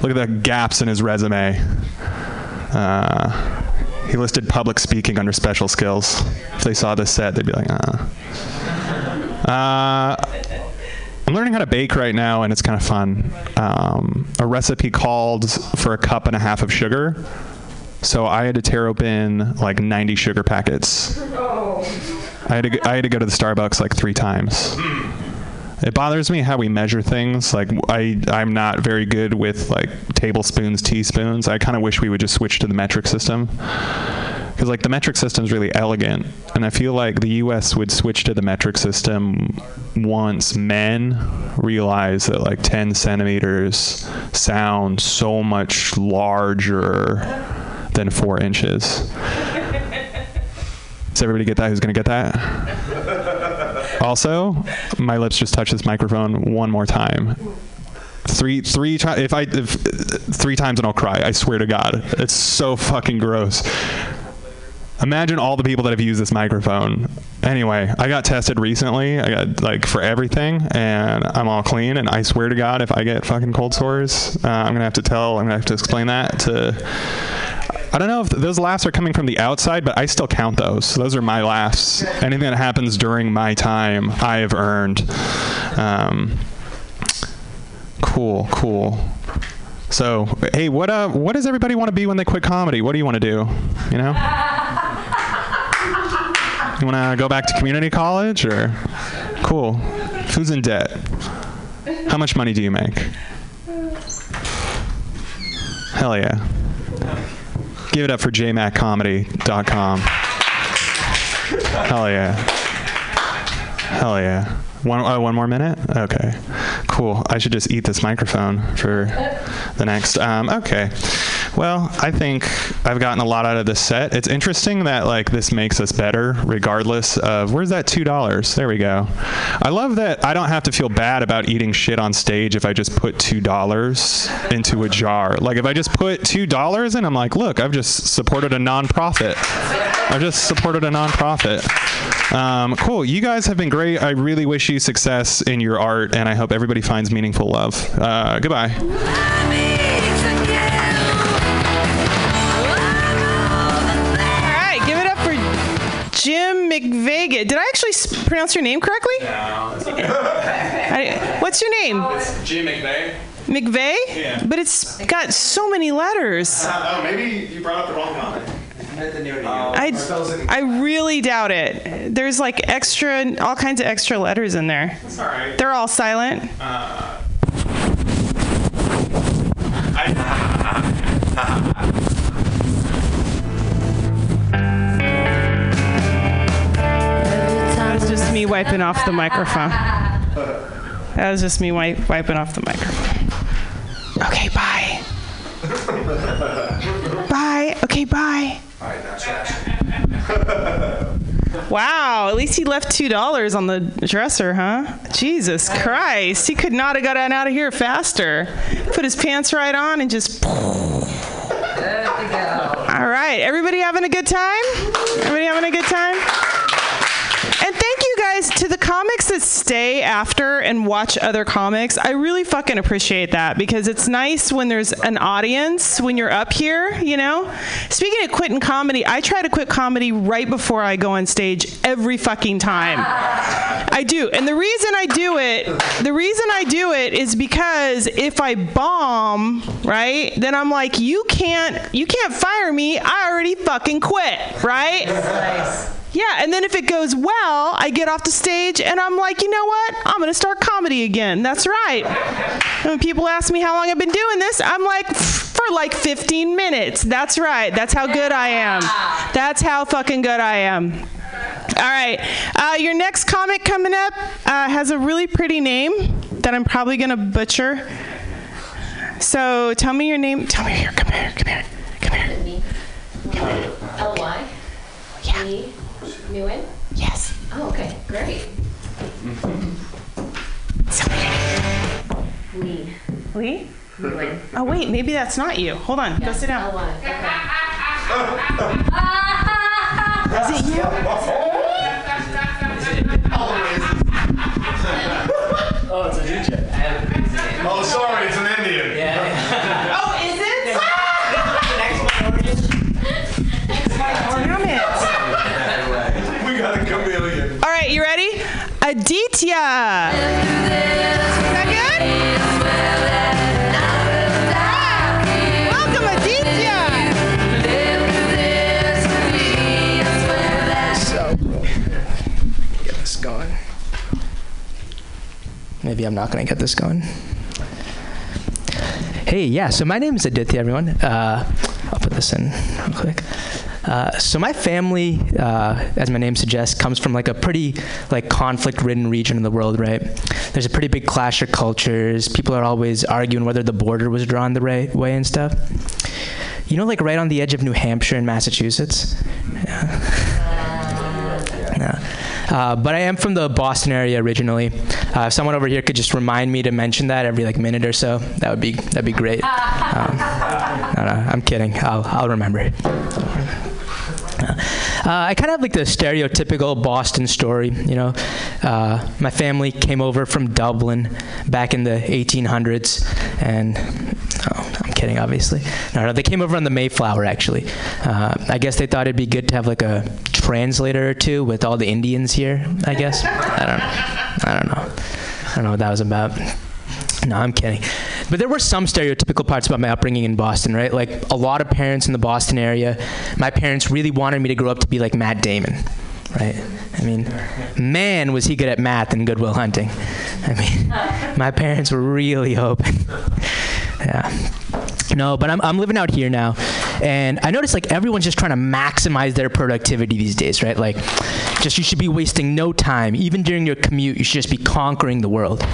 Look at the gaps in his resume. Uh, he listed public speaking under special skills. If they saw this set, they'd be like, ah. Uh, I'm learning how to bake right now, and it's kind of fun. Um, a recipe called for a cup and a half of sugar. So I had to tear open like 90 sugar packets. I had to, I had to go to the Starbucks like three times. It bothers me how we measure things. Like I, I'm not very good with like tablespoons, teaspoons. I kind of wish we would just switch to the metric system. Because like the metric system is really elegant, and I feel like the U.S. would switch to the metric system once men realize that like 10 centimeters sound so much larger than four inches. Does everybody get that? Who's gonna get that? Also, my lips just touched this microphone one more time. Three, three times. If I, if, three times and I'll cry. I swear to God, it's so fucking gross. Imagine all the people that have used this microphone. Anyway, I got tested recently. I got like for everything, and I'm all clean. And I swear to God, if I get fucking cold sores, uh, I'm gonna have to tell. I'm gonna have to explain that to. I don't know if those laughs are coming from the outside, but I still count those. Those are my laughs. Anything that happens during my time, I have earned. Um, cool, cool. So, hey, what uh, what does everybody want to be when they quit comedy? What do you want to do? You know? You want to go back to community college or? Cool. Who's in debt? How much money do you make? Hell yeah. Give it up for jmaccomedy.com. Hell yeah. Hell yeah. One, oh, one more minute? Okay. Cool. I should just eat this microphone for the next. Um, okay. Well, I think I've gotten a lot out of this set. It's interesting that like this makes us better regardless of where's that two dollars? There we go. I love that I don't have to feel bad about eating shit on stage if I just put two dollars into a jar. Like if I just put two dollars in, I'm like, look, I've just supported a nonprofit. I've just supported a nonprofit. Um, cool. You guys have been great. I really wish you success in your art, and I hope everybody finds meaningful love. Uh, goodbye. All right, give it up for Jim McVegas. Did I actually s- pronounce your name correctly? No, it's I, what's your name? Jim McVeigh. McVeigh? Yeah. But it's got so many letters. Oh, maybe you brought up the wrong comment. I, I really doubt it. There's like extra, all kinds of extra letters in there. It's all right. They're all silent. That was just me wiping off the microphone. That was just me wi- wiping off the microphone. Okay, bye. bye. Okay, bye. Wow, at least he left two dollars on the dresser, huh? Jesus Christ, he could not have gotten out of here faster. Put his pants right on and just. All right, everybody having a good time? Everybody having a good time? And thank you guys to the comics that stay after and watch other comics. I really fucking appreciate that because it's nice when there's an audience when you're up here, you know? Speaking of quitting comedy, I try to quit comedy right before I go on stage every fucking time. I do. And the reason I do it, the reason I do it is because if I bomb, right? Then I'm like, you can't you can't fire me. I already fucking quit, right? Yeah, and then if it goes well, I get off the stage and I'm like, you know what? I'm gonna start comedy again. That's right. And when people ask me how long I've been doing this, I'm like, for like 15 minutes. That's right. That's how good I am. That's how fucking good I am. All right. Uh, your next comic coming up uh, has a really pretty name that I'm probably gonna butcher. So tell me your name. Tell me here. Come here. Come here. Come here. L Y. Yeah. E. Nguyen. Yes. Oh, okay, great. Tell me your name. Lee. Lee? Nguyen. Oh wait, maybe that's not you. Hold on. Go sit down. Y. Is it you? Oh, it's a DJ. Oh, sorry, it's an Indian. Oh, right, you ready? Aditya. Is that good? Welcome, Aditya. Get this going. Maybe I'm not going to get this going. Hey, yeah, so my name is Aditya, everyone. Uh, I'll put this in real quick. Uh, so my family, uh, as my name suggests, comes from like a pretty like conflict-ridden region of the world, right? There's a pretty big clash of cultures. People are always arguing whether the border was drawn the right way and stuff. You know, like right on the edge of New Hampshire and Massachusetts. Yeah. Uh, but I am from the Boston area originally. Uh, if someone over here could just remind me to mention that every like minute or so, that would be that'd be great. Um, no, no, I'm kidding. I'll I'll remember. Uh, I kind of have like the stereotypical Boston story, you know. Uh, my family came over from Dublin back in the 1800s, and oh, I'm kidding, obviously. No, no, they came over on the Mayflower actually. Uh, I guess they thought it'd be good to have like a translator or two with all the Indians here. I guess. I don't. I don't know. I don't know what that was about. No, I'm kidding. But there were some stereotypical parts about my upbringing in Boston, right? Like a lot of parents in the Boston area, my parents really wanted me to grow up to be like Matt Damon, right? I mean, man, was he good at math and Good Will Hunting. I mean, my parents were really hoping. yeah. No, but I'm, I'm living out here now. And I notice like everyone's just trying to maximize their productivity these days, right? Like, just you should be wasting no time. Even during your commute, you should just be conquering the world.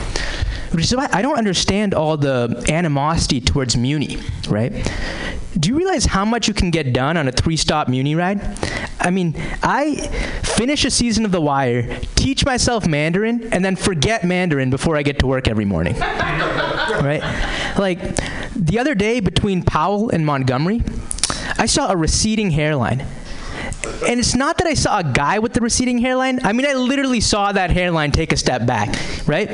Which is why I don't understand all the animosity towards Muni, right? Do you realize how much you can get done on a three stop Muni ride? I mean, I finish a season of The Wire, teach myself Mandarin, and then forget Mandarin before I get to work every morning. right? Like, the other day between Powell and Montgomery, I saw a receding hairline. And it's not that I saw a guy with the receding hairline. I mean, I literally saw that hairline take a step back, right?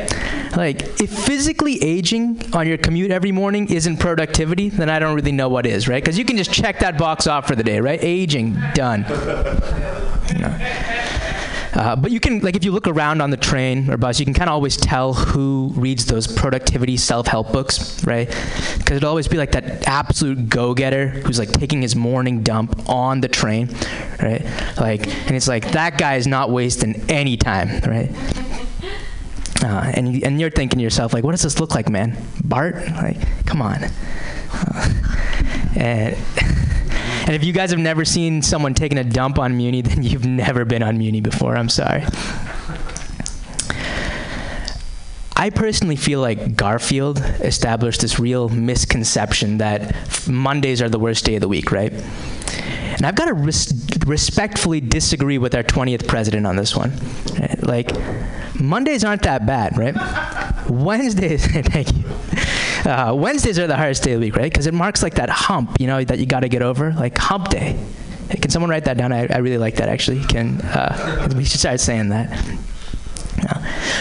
Like, if physically aging on your commute every morning isn't productivity, then I don't really know what is, right? Because you can just check that box off for the day, right? Aging, done. Uh, but you can, like, if you look around on the train or bus, you can kind of always tell who reads those productivity self-help books, right? Because it'll always be like that absolute go-getter who's like taking his morning dump on the train, right? Like, and it's like that guy is not wasting any time, right? Uh, and and you're thinking to yourself, like, what does this look like, man? BART? Like, come on. Uh, and. And if you guys have never seen someone taking a dump on Muni, then you've never been on Muni before. I'm sorry. I personally feel like Garfield established this real misconception that Mondays are the worst day of the week, right? And I've got to res- respectfully disagree with our 20th president on this one. Like, Mondays aren't that bad, right? Wednesdays, thank you. Uh, Wednesdays are the hardest day of the week, right? Because it marks like that hump, you know, that you got to get over, like hump day. Hey, can someone write that down? I, I really like that actually. Can uh, we should start saying that?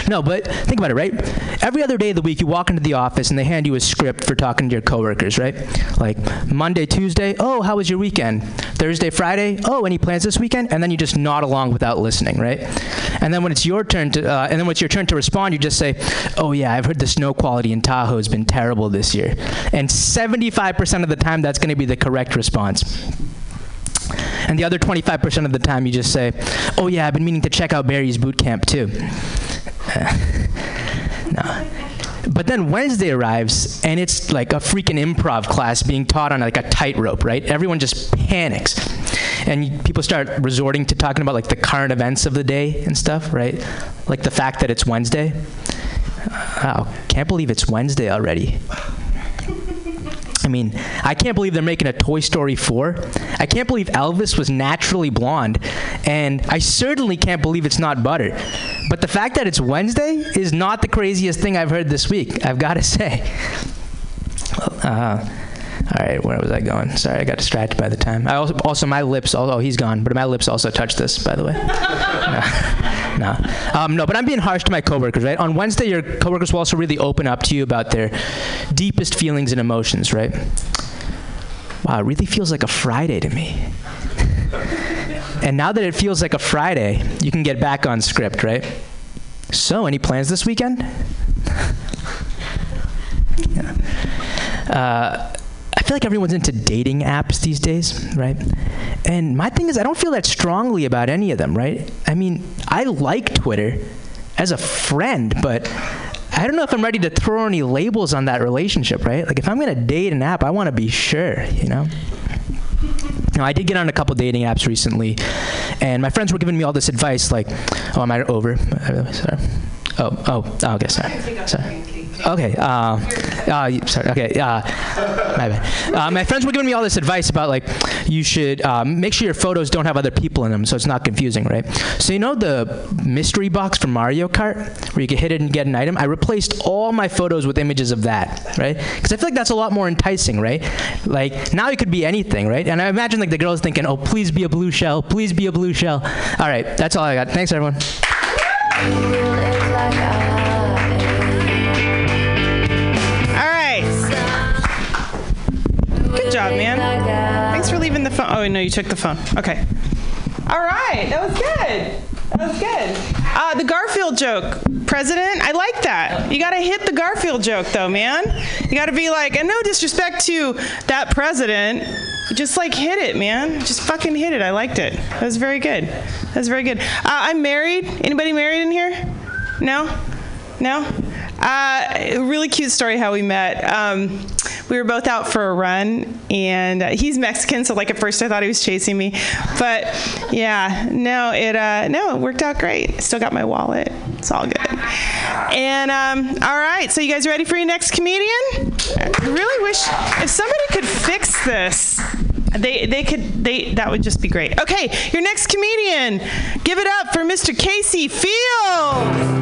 No. but think about it, right? Every other day of the week, you walk into the office and they hand you a script for talking to your coworkers, right? Like Monday, Tuesday, oh, how was your weekend? Thursday, Friday, oh, any plans this weekend? And then you just nod along without listening, right? And then when it's your turn to, uh, and then when it's your turn to respond, you just say, oh yeah, I've heard the snow quality in Tahoe has been terrible this year. And 75% of the time, that's going to be the correct response. And the other 25% of the time, you just say, oh, yeah, I've been meaning to check out Barry's boot camp, too. Uh, no. But then Wednesday arrives, and it's like a freaking improv class being taught on like a tightrope, right? Everyone just panics. And people start resorting to talking about like the current events of the day and stuff, right? Like the fact that it's Wednesday. Wow, can't believe it's Wednesday already. I mean, I can't believe they're making a Toy Story 4. I can't believe Elvis was naturally blonde. And I certainly can't believe it's not butter. But the fact that it's Wednesday is not the craziest thing I've heard this week, I've got to say. Uh, all right, where was I going? Sorry, I got distracted by the time. I also, also my lips. Oh, he's gone. But my lips also touched this, by the way. no, no, um, no. But I'm being harsh to my coworkers, right? On Wednesday, your coworkers will also really open up to you about their deepest feelings and emotions, right? Wow, it really feels like a Friday to me. and now that it feels like a Friday, you can get back on script, right? So, any plans this weekend? yeah. Uh, feel like everyone's into dating apps these days, right? And my thing is, I don't feel that strongly about any of them, right? I mean, I like Twitter as a friend, but I don't know if I'm ready to throw any labels on that relationship, right? Like, if I'm gonna date an app, I wanna be sure, you know? Now, I did get on a couple dating apps recently, and my friends were giving me all this advice, like, "Oh, am I over?" Uh, sorry. Oh, oh, oh, okay, sorry, sorry. Okay. Uh, uh, sorry. Okay. Uh, my bad. Uh, my friends were giving me all this advice about like you should um, make sure your photos don't have other people in them, so it's not confusing, right? So you know the mystery box from Mario Kart, where you can hit it and get an item. I replaced all my photos with images of that, right? Because I feel like that's a lot more enticing, right? Like now it could be anything, right? And I imagine like the girls thinking, "Oh, please be a blue shell, please be a blue shell." All right, that's all I got. Thanks, everyone. Job, man. Thanks for leaving the phone. Oh, no, you took the phone. Okay. All right. That was good. That was good. Uh, the Garfield joke, President. I like that. You got to hit the Garfield joke, though, man. You got to be like, and no disrespect to that president, just like hit it, man. Just fucking hit it. I liked it. That was very good. That was very good. Uh, I'm married. Anybody married in here? No? No? Uh, a really cute story how we met. Um, we were both out for a run, and uh, he's Mexican, so like at first I thought he was chasing me, but yeah, no, it uh, no, it worked out great. Still got my wallet. It's all good. And um, all right, so you guys ready for your next comedian? I really wish if somebody could fix this. They, they could they that would just be great. Okay, your next comedian. Give it up for Mr. Casey Fields.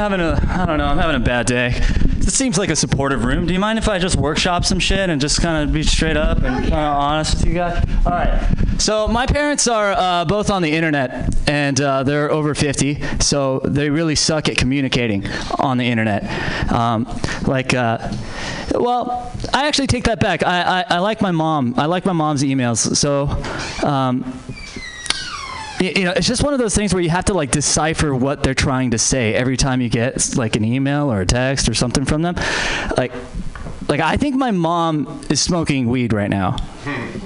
Having a, I don't know, I'm having a bad day. This seems like a supportive room. Do you mind if I just workshop some shit and just kind of be straight up and kind of honest with you guys? All right. So my parents are uh, both on the internet, and uh, they're over 50, so they really suck at communicating on the internet. Um, like, uh, well, I actually take that back. I, I, I like my mom. I like my mom's emails. So. Um, you know, it's just one of those things where you have to like decipher what they're trying to say every time you get like an email or a text or something from them. Like, like I think my mom is smoking weed right now hmm.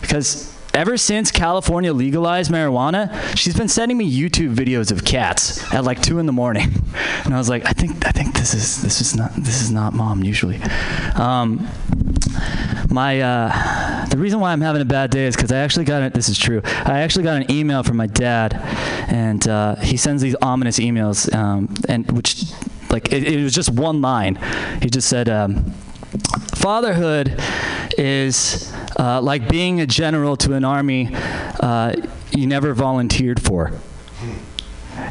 because ever since California legalized marijuana, she's been sending me YouTube videos of cats at like two in the morning, and I was like, I think I think this is this is not this is not mom usually. Um, my uh, the reason why I'm having a bad day is because I actually got it. This is true. I actually got an email from my dad, and uh, he sends these ominous emails, um, and which like it, it was just one line. He just said. Um, Fatherhood is uh, like being a general to an army uh, you never volunteered for.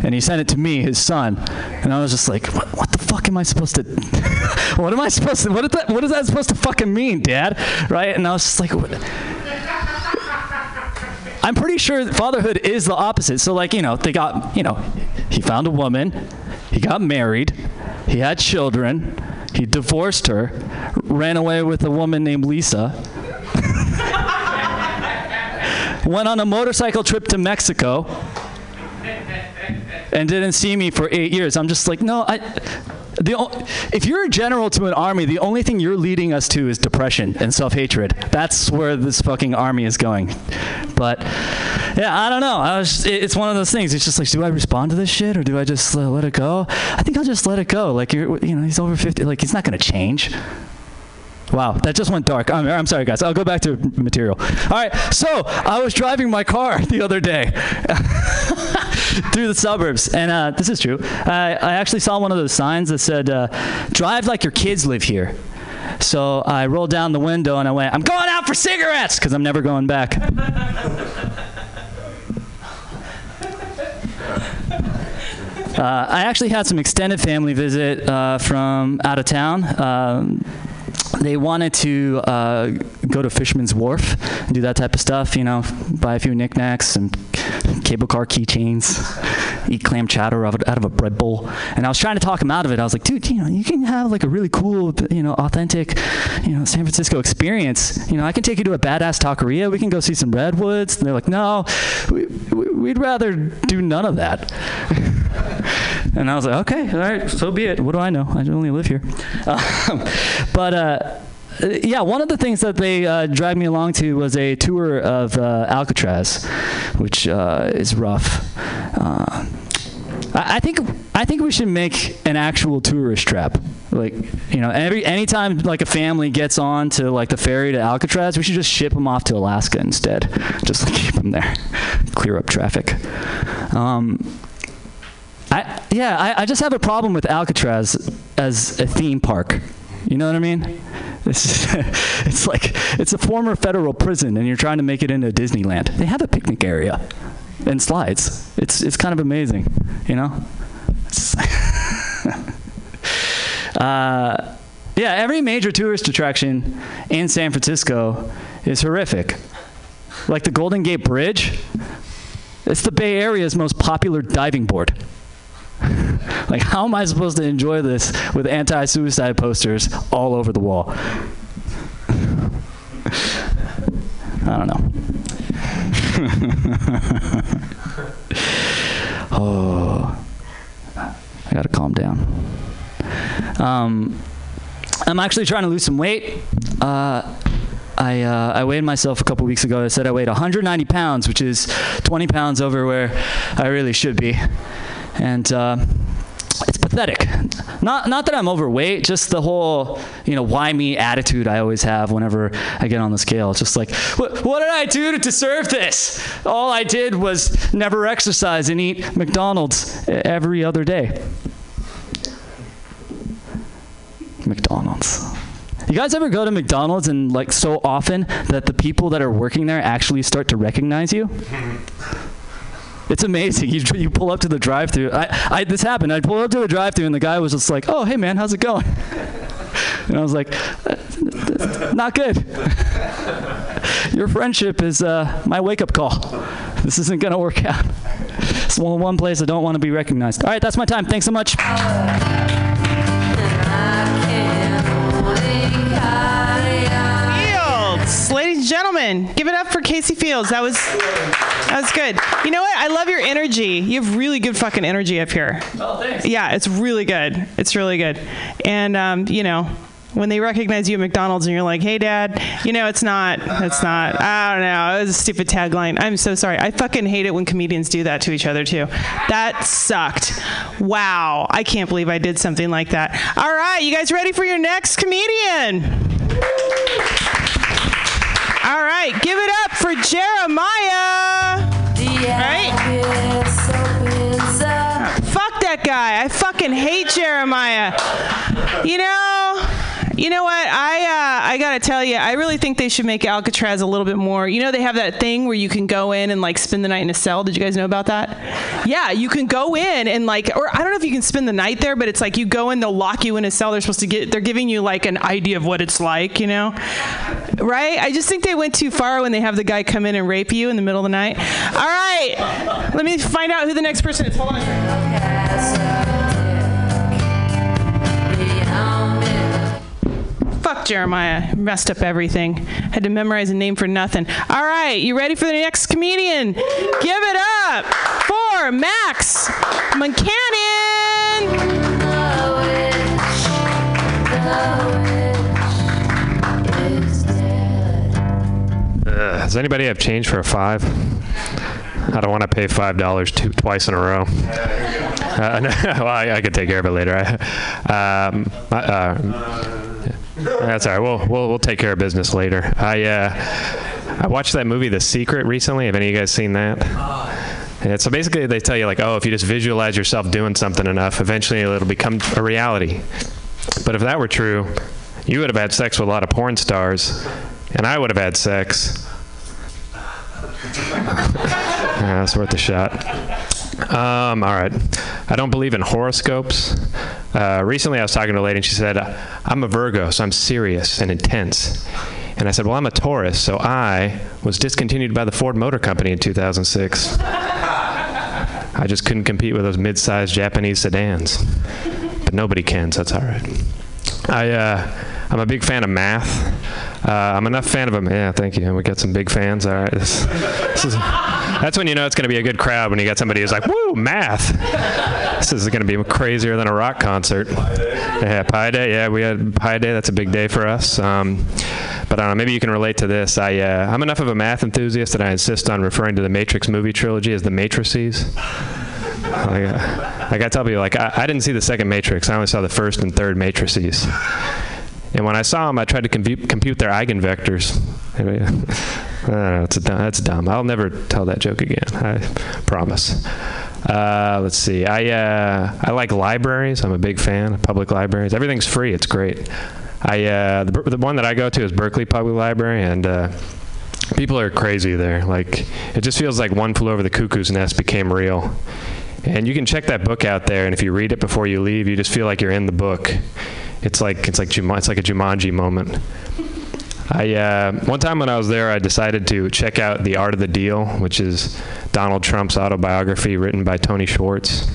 And he sent it to me, his son, and I was just like, "What, what the fuck am I supposed to? what am I supposed to? What is that? What is that supposed to fucking mean, Dad? Right?" And I was just like, what? I'm pretty sure fatherhood is the opposite. So, like, you know, they got, you know, he found a woman, he got married, he had children, he divorced her, ran away with a woman named Lisa, went on a motorcycle trip to Mexico, and didn't see me for eight years. I'm just like, no, I. The, if you're a general to an army, the only thing you're leading us to is depression and self-hatred. That's where this fucking army is going. But yeah, I don't know. I was, it- it's one of those things. It's just like, do I respond to this shit or do I just uh, let it go? I think I'll just let it go. Like you're, you know, he's over 50. Like he's not gonna change. Wow, that just went dark. I'm, I'm sorry, guys. I'll go back to material. All right, so I was driving my car the other day through the suburbs, and uh, this is true. I, I actually saw one of those signs that said, uh, "Drive like your kids live here." So I rolled down the window and I went, "I'm going out for cigarettes," because I'm never going back. Uh, I actually had some extended family visit uh, from out of town. Um, they wanted to uh, go to Fisherman's Wharf and do that type of stuff, you know, buy a few knickknacks and cable car keychains, eat clam chowder out of, a bread bowl. And I was trying to talk him out of it. I was like, dude, you know, you can have like a really cool, you know, authentic, you know, San Francisco experience. You know, I can take you to a badass taqueria. We can go see some redwoods. And they're like, no, we, we'd rather do none of that. And I was like, okay, all right, so be it. What do I know? I only live here. Um, but uh, yeah, one of the things that they uh, dragged me along to was a tour of uh, Alcatraz, which uh, is rough. Uh, I, think I think we should make an actual tourist trap. Like, you know, every anytime like a family gets on to like the ferry to Alcatraz, we should just ship them off to Alaska instead. Just like, keep them there, clear up traffic. Um, I yeah, I, I just have a problem with Alcatraz as a theme park. You know what I mean? It's, it's like it's a former federal prison, and you're trying to make it into Disneyland. They have a picnic area and slides. It's it's kind of amazing, you know. Uh, yeah, every major tourist attraction in San Francisco is horrific. Like the Golden Gate Bridge, it's the Bay Area's most popular diving board. like, how am I supposed to enjoy this with anti suicide posters all over the wall? I don't know. oh, I gotta calm down. Um, I'm actually trying to lose some weight. Uh, I, uh, I weighed myself a couple weeks ago. I said I weighed 190 pounds, which is 20 pounds over where I really should be. And uh, it's pathetic. Not, not that I'm overweight, just the whole, you know, why me attitude I always have whenever I get on the scale. It's just like, what, what did I do to deserve this? All I did was never exercise and eat McDonald's every other day. McDonald's. You guys ever go to McDonald's and like so often that the people that are working there actually start to recognize you? It's amazing. You, you pull up to the drive-through. I, I this happened. I pulled up to the drive-through and the guy was just like, "Oh, hey man, how's it going?" And I was like, "Uh, "Not good. Your friendship is uh, my wake-up call. This isn't gonna work out. It's one one place I don't want to be recognized." All right, that's my time. Thanks so much. Gentlemen, give it up for Casey Fields. That was that was good. You know what? I love your energy. You have really good fucking energy up here. Oh, thanks. Yeah, it's really good. It's really good. And um, you know, when they recognize you at McDonald's and you're like, "Hey, Dad," you know, it's not. It's not. I don't know. It was a stupid tagline. I'm so sorry. I fucking hate it when comedians do that to each other too. That sucked. Wow. I can't believe I did something like that. All right, you guys ready for your next comedian? All right, give it up for Jeremiah. Right? Fuck that guy. I fucking hate Jeremiah. You know, you know what? I uh, I gotta tell you, I really think they should make Alcatraz a little bit more. You know, they have that thing where you can go in and like spend the night in a cell. Did you guys know about that? Yeah, you can go in and like, or I don't know if you can spend the night there, but it's like you go in, they'll lock you in a cell. They're supposed to get, they're giving you like an idea of what it's like, you know? Right? I just think they went too far when they have the guy come in and rape you in the middle of the night. All right, let me find out who the next person is. Hold on Jeremiah. Messed up everything. Had to memorize a name for nothing. All right, you ready for the next comedian? Give it up for Max McCannon. Uh, does anybody have change for a five? I don't want to pay five dollars twice in a row. Uh, no, well, I, I could take care of it later. I, um, I- uh, that's all right. We'll, we'll we'll take care of business later. I uh, I watched that movie The Secret recently. Have any of you guys seen that? Yeah, so basically, they tell you like, oh, if you just visualize yourself doing something enough, eventually it'll become a reality. But if that were true, you would have had sex with a lot of porn stars, and I would have had sex. that's worth a shot. Um, all right. I don't believe in horoscopes. Uh, recently, I was talking to a lady, and she said, I'm a Virgo, so I'm serious and intense. And I said, Well, I'm a Taurus, so I was discontinued by the Ford Motor Company in 2006. I just couldn't compete with those mid sized Japanese sedans. But nobody can, so that's all right. I, uh, I'm a big fan of math. Uh, I'm enough fan of them. Yeah, thank you. And We got some big fans. All right. This, this is, that's when you know it's going to be a good crowd when you got somebody who's like, woo, math. This is going to be crazier than a rock concert. Yeah, Pi Day. Yeah, we had Pi Day. That's a big day for us. Um, but I don't know, maybe you can relate to this. I, uh, I'm enough of a math enthusiast that I insist on referring to the Matrix movie trilogy as the matrices. Like, uh, Like I tell people, like I, I didn't see the second Matrix. I only saw the first and third matrices. And when I saw them, I tried to compute, their eigenvectors. Dumb- that's dumb. I'll never tell that joke again. I promise. Uh, let's see. I uh, I like libraries. I'm a big fan of public libraries. Everything's free. It's great. I uh, the, the one that I go to is Berkeley Public Library, and uh, people are crazy there. Like it just feels like One Flew Over the Cuckoo's Nest became real. And you can check that book out there, and if you read it before you leave, you just feel like you're in the book. It's like it's like Juma- it's like a Jumanji moment. I uh, one time when I was there, I decided to check out The Art of the Deal, which is Donald Trump's autobiography written by Tony Schwartz.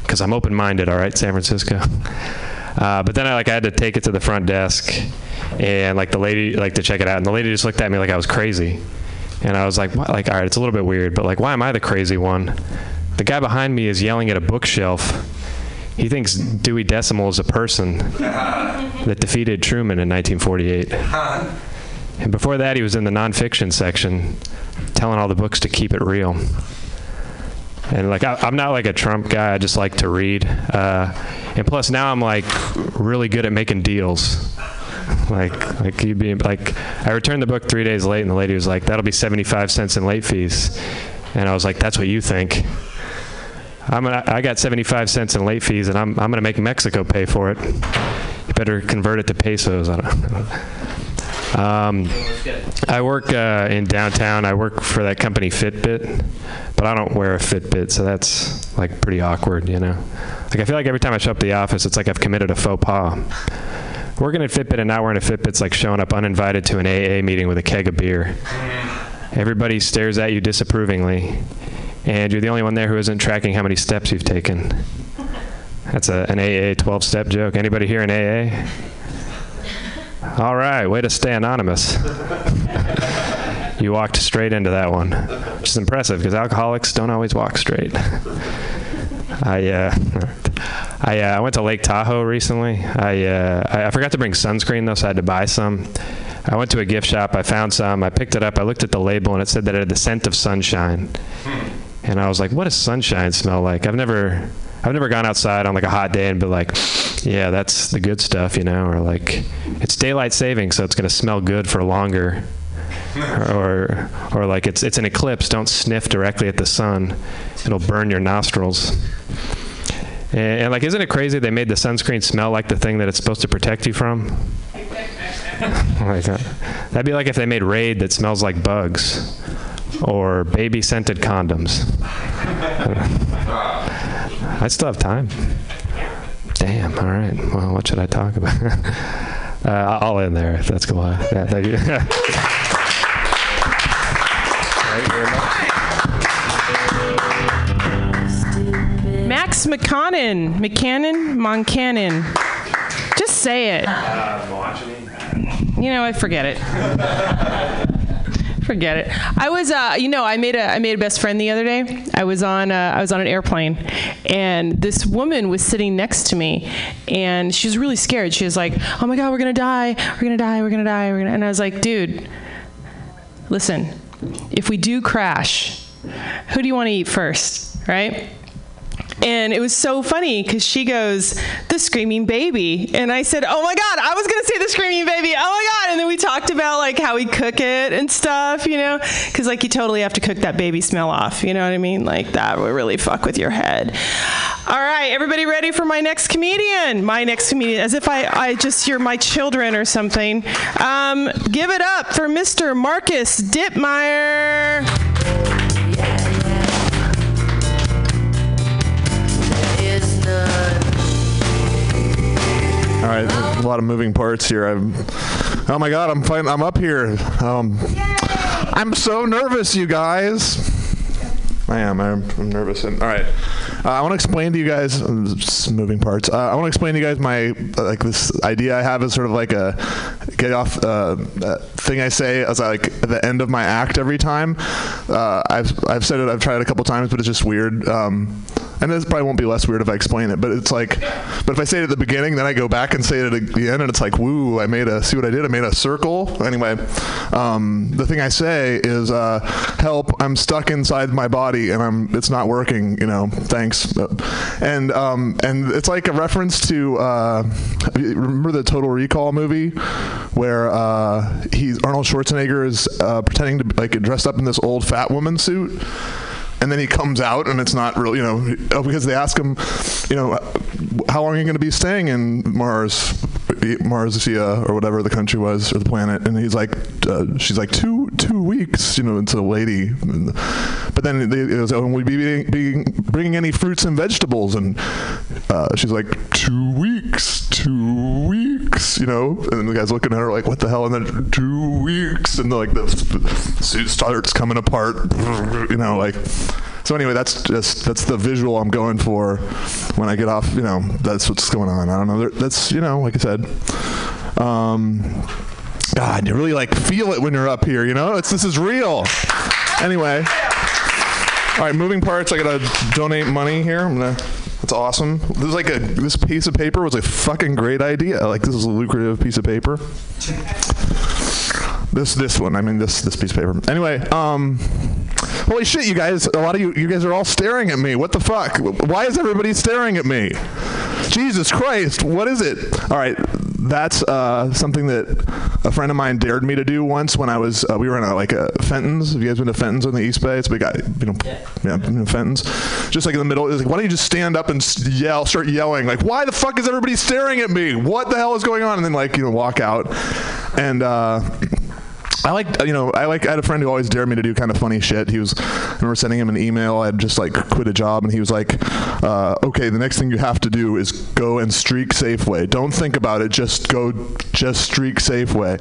Because I'm open-minded, all right, San Francisco. Uh, but then I like I had to take it to the front desk, and like the lady like to check it out, and the lady just looked at me like I was crazy, and I was like, what? like all right, it's a little bit weird, but like why am I the crazy one? The guy behind me is yelling at a bookshelf. He thinks Dewey Decimal is a person that defeated Truman in 1948. And before that, he was in the nonfiction section, telling all the books to keep it real. And like, I, I'm not like a Trump guy. I just like to read. Uh, and plus, now I'm like really good at making deals. Like, like you'd be like, I returned the book three days late, and the lady was like, "That'll be 75 cents in late fees." And I was like, "That's what you think." I'm gonna, I got 75 cents in late fees, and I'm, I'm going to make Mexico pay for it. You better convert it to pesos. I don't um, I work uh, in downtown. I work for that company Fitbit, but I don't wear a Fitbit, so that's like pretty awkward, you know. Like I feel like every time I show up to the office, it's like I've committed a faux pas. Working at Fitbit and not wearing a Fitbit's like showing up uninvited to an AA meeting with a keg of beer. Everybody stares at you disapprovingly, and you're the only one there who isn't tracking how many steps you've taken. That's a, an AA 12-step joke. Anybody here in AA? All right, way to stay anonymous. you walked straight into that one, which is impressive because alcoholics don't always walk straight. I uh, I, uh, I went to Lake Tahoe recently. I, uh, I I forgot to bring sunscreen though, so I had to buy some. I went to a gift shop. I found some. I picked it up. I looked at the label and it said that it had the scent of sunshine. And I was like, "What does sunshine smell like?" I've never I've never gone outside on like a hot day and been like, "Yeah, that's the good stuff," you know, or like it's daylight saving, so it's going to smell good for longer. or or like it's it's an eclipse. Don't sniff directly at the sun. It'll burn your nostrils. And, and like isn't it crazy they made the sunscreen smell like the thing that it's supposed to protect you from? Like uh, that'd be like if they made raid that smells like bugs or baby scented condoms. I still have time. Damn all right. Well what should i talk about? Uh, i'll end there if that's cool yeah, thank you. Max McConnon, McCannon, Moncannon. Just say it. You know, I forget it. forget it. I was, uh, you know, I made a I made a best friend the other day. I was on uh, I was on an airplane, and this woman was sitting next to me, and she was really scared. She was like, "Oh my God, we're gonna die! We're gonna die! We're gonna die! We're gonna," and I was like, "Dude, listen, if we do crash, who do you want to eat first, right?" And it was so funny because she goes, the screaming baby. And I said, oh my God, I was going to say the screaming baby. Oh my God. And then we talked about like how we cook it and stuff, you know, because like you totally have to cook that baby smell off. You know what I mean? Like that would really fuck with your head. All right, everybody ready for my next comedian? My next comedian, as if I, I just, you're my children or something. Um, give it up for Mr. Marcus Dittmeyer. All right, a lot of moving parts here. I'm, oh my God, I'm fine. I'm up here. Um, I'm so nervous, you guys. I am. I'm, I'm nervous. And, all right, uh, I want to explain to you guys moving parts. Uh, I want to explain to you guys my uh, like this idea I have is sort of like a get off uh, uh, thing I say as like at the end of my act every time. I've I've said it. I've tried it a couple times, but it's just weird. Um, and this probably won't be less weird if I explain it, but it's like, but if I say it at the beginning, then I go back and say it at the end, and it's like, woo, I made a, see what I did? I made a circle. Anyway, um, the thing I say is, uh, help, I'm stuck inside my body and I'm, it's not working, you know, thanks. And, um, and it's like a reference to, uh, remember the Total Recall movie where, uh, he's, Arnold Schwarzenegger is, uh, pretending to, like, dressed up in this old fat woman suit and then he comes out and it's not real you know uh, because they ask him you know how long are you going to be staying in mars marsia or whatever the country was or the planet? And he's like uh, she's like two two weeks you know it's a lady. But then they, it was, oh, will we be, be bringing any fruits and vegetables? And uh, she's like two weeks two weeks you know and then the guy's looking at her like what the hell and then two weeks and like the suit starts coming apart you know like so anyway, that's just that's the visual I'm going for when I get off. You know, that's what's going on. I don't know. That's you know, like I said. Um, God, you really like feel it when you're up here. You know, it's this is real. Anyway, all right, moving parts. I gotta donate money here. I'm gonna. That's awesome. This is like a this piece of paper was a fucking great idea. Like this is a lucrative piece of paper. This this one. I mean this this piece of paper. Anyway, um, holy shit, you guys! A lot of you you guys are all staring at me. What the fuck? Why is everybody staring at me? Jesus Christ! What is it? All right, that's uh, something that a friend of mine dared me to do once when I was uh, we were in a, like a Fenton's. Have you guys been to Fenton's on the East Bay? It's a big guy, you know, yeah, yeah you know, Fenton's. Just like in the middle, it's like, why don't you just stand up and yell, start yelling, like, why the fuck is everybody staring at me? What the hell is going on? And then like you know walk out, and. Uh, I like, you know, I like. I had a friend who always dared me to do kind of funny shit. He was, I remember sending him an email. I had just like quit a job, and he was like, uh, "Okay, the next thing you have to do is go and streak Safeway. Don't think about it. Just go, just streak Safeway."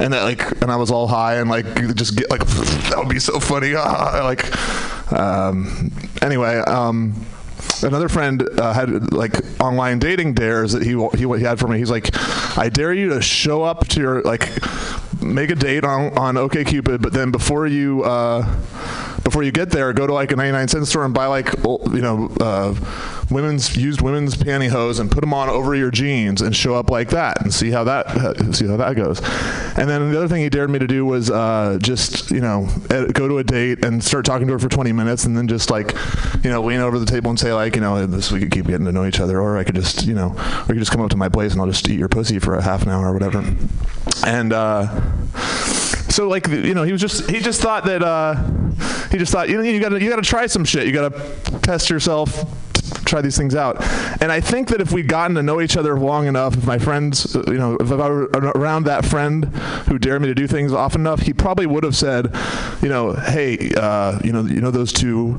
And that like, and I was all high and like, just get like, that would be so funny. Ah, like, um, anyway, um, another friend uh, had like online dating dares that he, he he had for me. He's like, I dare you to show up to your like make a date on on OkCupid, but then before you uh, before you get there, go to like a 99 cent store and buy like you know uh, women's used women's pantyhose and put them on over your jeans and show up like that and see how that see how that goes. And then the other thing he dared me to do was uh, just you know go to a date and start talking to her for 20 minutes and then just like you know lean over the table and say like you know this we could keep getting to know each other or I could just you know or you could just come up to my place and I'll just eat your pussy for a half an hour or whatever. And uh, yeah so like you know he was just he just thought that uh, he just thought you know you got to you got to try some shit. You got to test yourself try these things out. And I think that if we'd gotten to know each other long enough, if my friends, uh, you know, if I were around that friend who dared me to do things often enough, he probably would have said, you know, hey, uh, you know, you know those two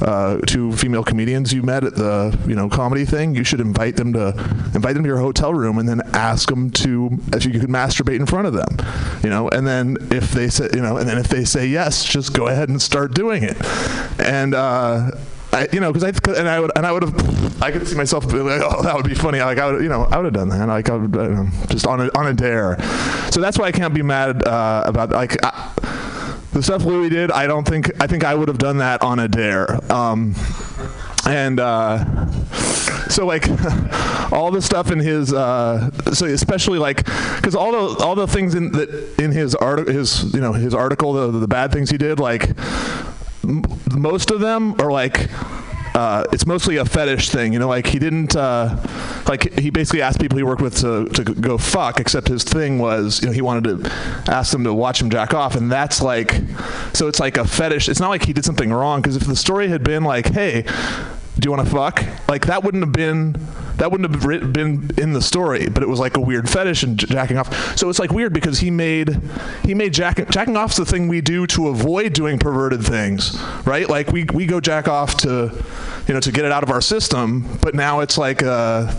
uh, two female comedians you met at the you know comedy thing. You should invite them to invite them to your hotel room and then ask them to if you could masturbate in front of them, you know. And then if they say, you know, and then if they say yes, just go ahead and start doing it. And uh, I, you know, because I and I would and I would have I could see myself being like, oh, that would be funny. Like I would, you know, I would have done that. Like I would, uh, just on a on a dare. So that's why I can't be mad uh, about like. I, the stuff Louis did, I don't think I think I would have done that on a dare. Um, and uh, so like all the stuff in his uh, so especially like because all the all the things in that in his art his you know his article the the bad things he did like most of them are like uh, it's mostly a fetish thing, you know. Like he didn't, uh, like he basically asked people he worked with to, to go fuck. Except his thing was, you know, he wanted to ask them to watch him jack off, and that's like, so it's like a fetish. It's not like he did something wrong because if the story had been like, hey, do you want to fuck? Like that wouldn't have been that wouldn't have been in the story, but it was like a weird fetish and jacking off. So it's like weird because he made he made jacking jacking off's the thing we do to avoid doing perverted things, right? Like we we go jack off to you know to get it out of our system, but now it's like uh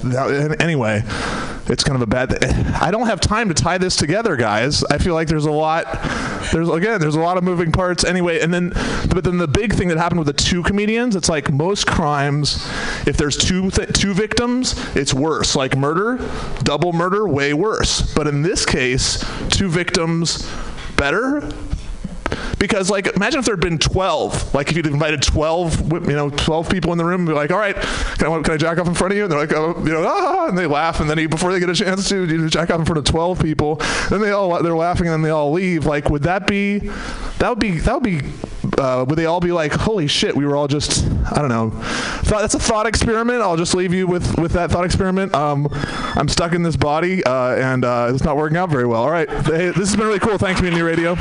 anyway, it's kind of a bad I don't have time to tie this together, guys. I feel like there's a lot there's again there's a lot of moving parts anyway, and then but then the big thing that happened with the two comedians, it's like most crimes if there's two th- two victims it's worse. Like murder, double murder, way worse. But in this case, two victims, better because like imagine if there had been 12 like if you'd invited 12 you know 12 people in the room and be like all right can I, can I jack off in front of you? And they're like oh, you know ah, and they laugh. And then before they get a chance to you jack off in front of 12 people then they all they're laughing and then they all leave. Like would that be that would be that would be uh, would they all be like holy shit we were all just I don't know. Thought that's a thought experiment. I'll just leave you with with that thought experiment. Um, I'm stuck in this body uh, and uh, it's not working out very well. All right. Hey, this has been really cool. Thanks community radio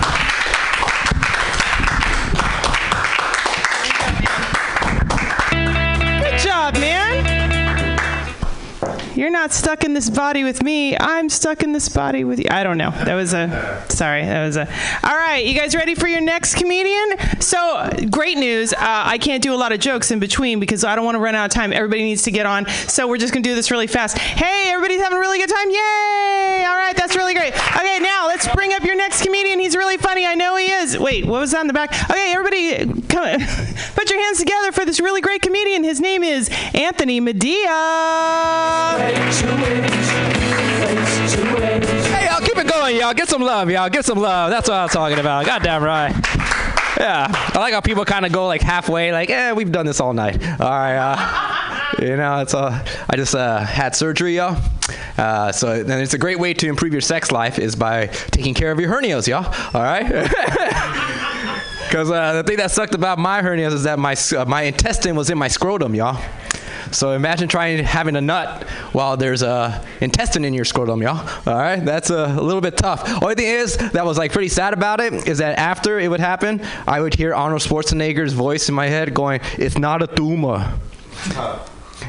You're not stuck in this body with me. I'm stuck in this body with you. I don't know. That was a sorry. That was a. All right, you guys ready for your next comedian? So great news. Uh, I can't do a lot of jokes in between because I don't want to run out of time. Everybody needs to get on. So we're just gonna do this really fast. Hey, everybody's having a really good time. Yay! All right, that's really great. Okay, now let's bring up your next comedian. He's really funny. I know he is. Wait, what was that in the back? Okay, everybody, come, put your hands together for this really great comedian. His name is Anthony Medea. Hey, y'all, keep it going, y'all. Get some love, y'all. Get some love. That's what I was talking about. Goddamn right. Yeah, I like how people kind of go like halfway, like, eh, we've done this all night. All right, uh, you know, it's uh, I just uh, had surgery, y'all. Uh, so then it's a great way to improve your sex life is by taking care of your hernias, y'all. All right. Because uh, the thing that sucked about my hernias is that my uh, my intestine was in my scrotum, y'all. So imagine trying having a nut while there's a intestine in your scrotum, y'all. All right, that's a, little bit tough. Only thing is that was like pretty sad about it is that after it would happen, I would hear Arnold Schwarzenegger's voice in my head going, "It's not a tumor."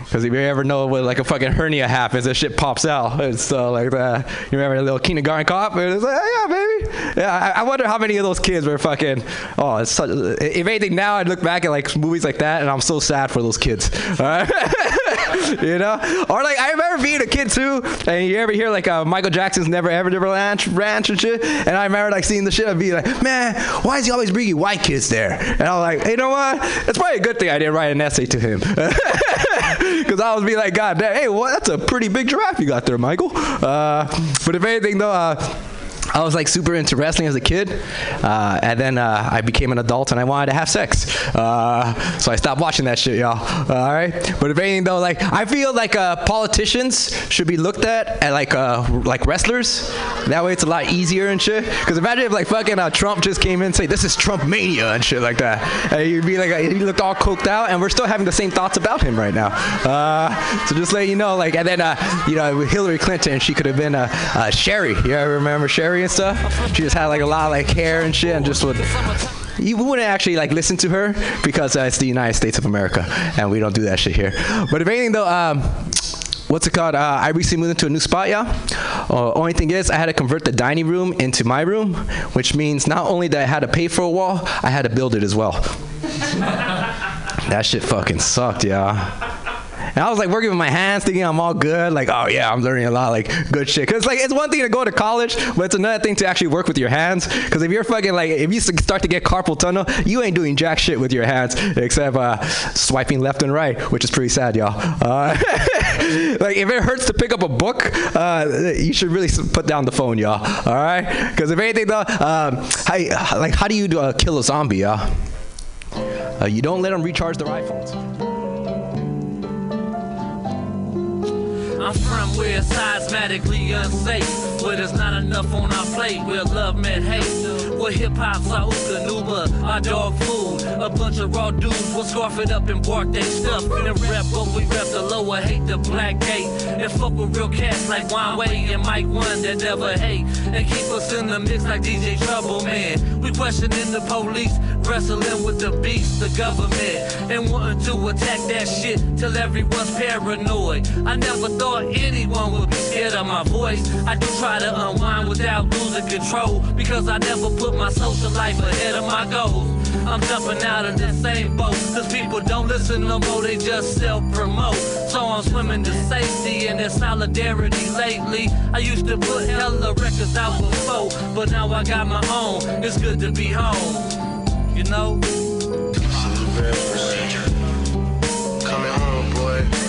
Because if you ever know what like a fucking hernia happens, that shit pops out. So like that. You remember a little kindergarten cop? And it's like, yeah, baby. Yeah, I, I wonder how many of those kids were fucking. Oh, it's such. If anything, now I look back at like movies like that, and I'm so sad for those kids. All right. you know, or like I remember being a kid too, and you ever hear like uh, Michael Jackson's Never Ever Never Ranch, Ranch and shit, and I remember like seeing the shit and being like, man, why is he always bringing white kids there? And I was like, hey, you know what? It's probably a good thing I didn't write an essay to him. Because I was be like, God damn, hey, what? That's a pretty big giraffe you got there, Michael. Uh, but if anything, though, uh, I was like super into wrestling as a kid, uh, and then uh, I became an adult and I wanted to have sex. Uh, so I stopped watching that shit, y'all. All right. But if anything, though, like I feel like uh, politicians should be looked at at like uh, like wrestlers. That way, it's a lot easier and shit. Because imagine if like fucking uh, Trump just came in and say this is Trump mania and shit like that, and you'd be like he looked all coked out, and we're still having the same thoughts about him right now. Uh, so just let you know, like, and then uh, you know Hillary Clinton, she could have been uh, uh, Sherri. You remember Sherri and stuff? She just had like a lot of like hair and shit, and just would. You wouldn't actually like listen to her because uh, it's the United States of America, and we don't do that shit here. But if anything, though, um, what's it called? Uh, I recently moved into a new spot, yeah. Uh, only thing is, I had to convert the dining room into my room, which means not only that I had to pay for a wall, I had to build it as well. that shit fucking sucked, yeah. And I was like working with my hands, thinking I'm all good. Like, oh yeah, I'm learning a lot, like good shit. Cause like it's one thing to go to college, but it's another thing to actually work with your hands. Cause if you're fucking like, if you start to get carpal tunnel, you ain't doing jack shit with your hands except uh, swiping left and right, which is pretty sad, y'all. Uh, like if it hurts to pick up a book, uh, you should really put down the phone, y'all. All right? Cause if anything, though, um, how, like how do you uh, kill a zombie, y'all? Uh, you don't let them recharge their iPhones. I'm from where it's seismatically unsafe. Where there's not enough on our plate. Where love met hate. Where hip hop's our Uka Nuba, our dog food. A bunch of raw dudes will scarf it up and bark they stuff. And rep, but we rep the lower, hate the black gate. And fuck with real cats like Wine Way and Mike One that never hate. And keep us in the mix like DJ Trouble Man. We questioning the police, wrestling with the beast, the government. And wanting to attack that shit till everyone's paranoid. I never thought anyone would be scared of my voice. I do try to unwind without losing control because I never put my social life ahead of my goals. I'm jumping out of this same boat Cause people don't listen no more, they just self-promote So I'm swimming to safety and there's solidarity lately I used to put hella records out before But now I got my own, it's good to be home You know? This is very procedure. Coming home, boy.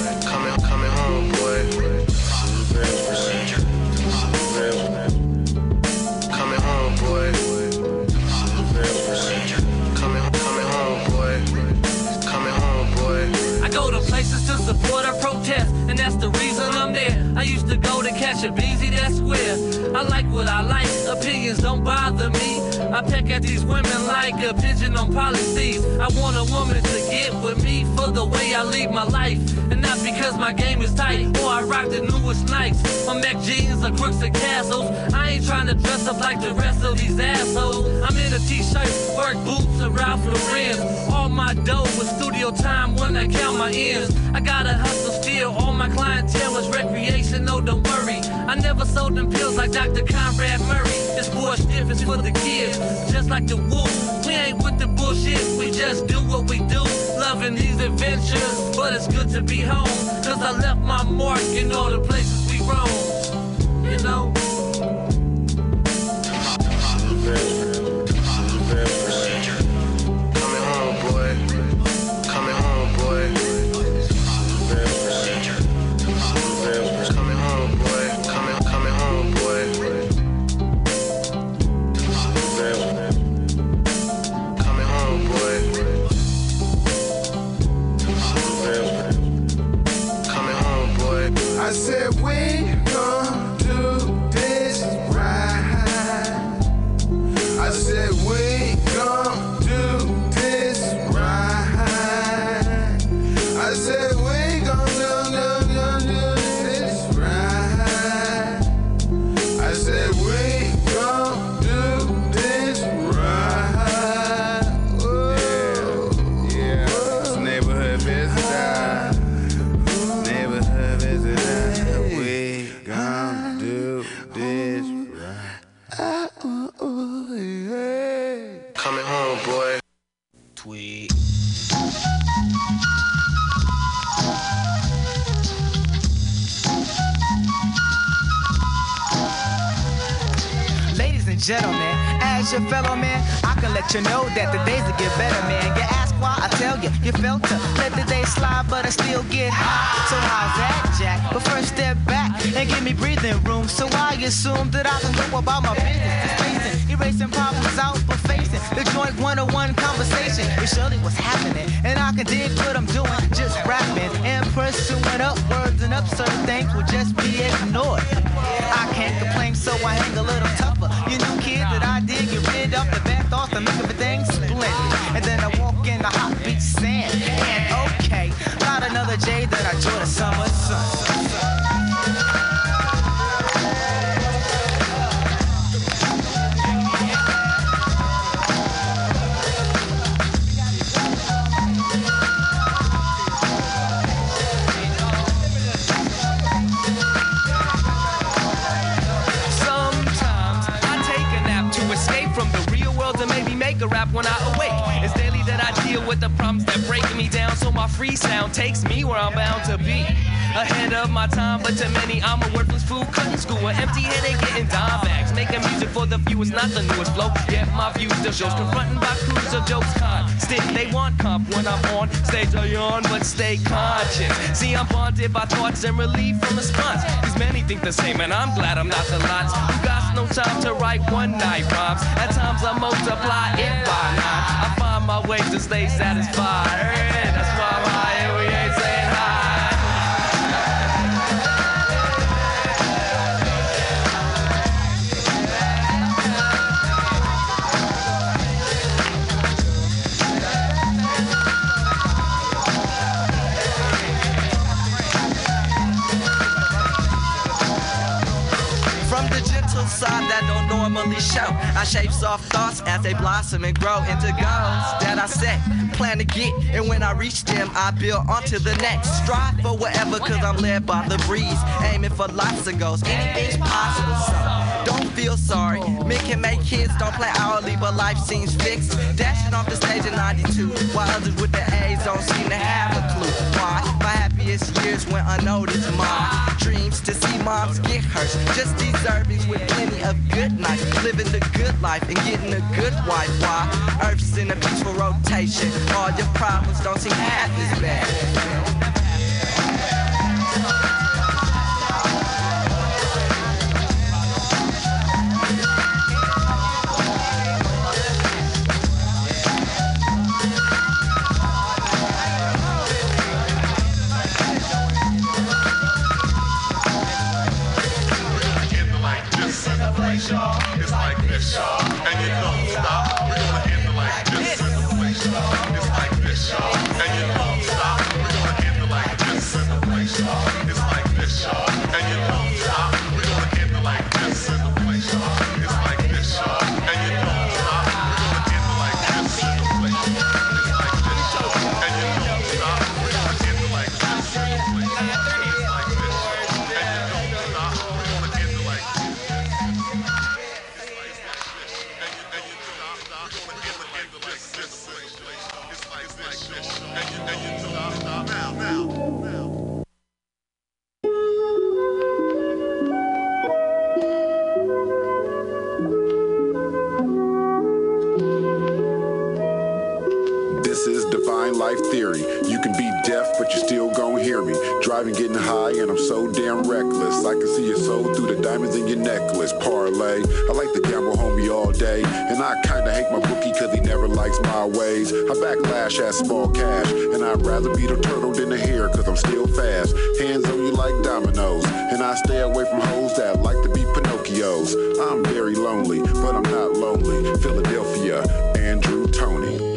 Support or protest, and that's the reason I'm there. I used to go to catch a busy that square. I like what I like, opinions don't bother me. I peck at these women like a pigeon on policies. I want a woman to get with me for the way I lead my life, and not because my game is tight or I rock the newest nights. My Mac jeans or crooks and castles. I ain't trying to dress up like the rest of these assholes. I'm in a t-shirt, work boots, and Ralph Lauren. All my dough was studio time when I count my ends. I gotta hustle still. All my clientele is recreational. Don't worry. I never sold them pills like Dr. Conrad Murray. This bush difference for the kids, just like the wolf. We ain't with the bullshit. We just do what we do. Loving these adventures, but it's good to be home. Cause I left my mark in all the places we roam. You know? Gentlemen, as your fellow man, I can let you know that the days will get better, man. You ask why, I tell you, you felt to let the day slide, but I still get high. So how's that, Jack? But first step back and give me breathing room, so I assume that I can go about my business. Erasing problems out, but facing the joint one-on-one conversation. It surely what's happening, and I can dig what I'm doing, just rapping and pursuing upwards and absurd things will just be ignored. I can't complain, so I hang a little tougher. You new kid that I did get rid of the bad thoughts to make everything splendid. And then I walk in the hot beach sand. And okay, not another J that I enjoy the summer problems that break me down, so my free sound takes me where I'm bound to be. Ahead of my time, but to many I'm a worthless fool. Cutting school, an empty headache, getting dime bags. Making music for the few is not the newest flow. Yet my views still shows confronting by crews of jokes con. Still, they want comp when I'm on stage. I yawn, but stay conscious. See, I'm bonded by thoughts and relief from response. Cause many think the same, and I'm glad I'm not the. Who got no time to write one night rhymes? At times I multiply it by nine. I find my way to stay satisfied. That's why I'm high and we ain't saying hi. From the gentle side that don't normally show, I shape soft thoughts as they blossom and grow into goals that I set, plan to get, and when I reach them, I build onto the next. Strive for whatever, cause I'm led by the breeze, aiming for lots of goals. Anything's possible, so don't feel sorry. Men can make kids, don't play hourly, but life seems fixed. Dashing off the stage in 92, while others with the A's don't seem to have a clue. Why? My happiest years went unnoticed. My dreams to see moms get hurt. Just deserving with plenty of good nights. Living the good life and getting a good wife. Why? Earth's in a peaceful rotation. All your problems don't seem half as bad. This is Divine Life Theory. You can be deaf, but you still gon' hear me. Driving, getting high, and I'm so damn. I can see your soul through the diamonds in your necklace. Parlay. I like to gamble, homie, all day. And I kinda hate my bookie cause he never likes my ways. I backlash at small cash. And I'd rather be the turtle than the hare cause I'm still fast. Hands on you like dominoes. And I stay away from hoes that like to be Pinocchios. I'm very lonely, but I'm not lonely. Philadelphia, Andrew Tony.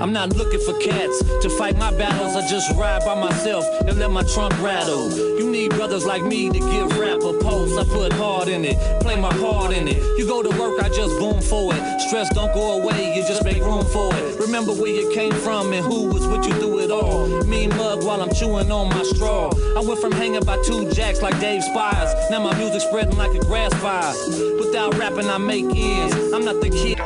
I'm not looking for cats to fight my battles. I just ride by myself and let my trunk rattle. You need brothers like me to give rap a pulse. I put hard in it, play my part in it. You go to work, I just boom for it. Stress don't go away, you just make room for it. Remember where you came from and who was with you through it all. Mean mug while I'm chewing on my straw. I went from hanging by two jacks like Dave Spires. Now my music spreading like a grass fire. Without rapping, I make ends. I'm not the kid.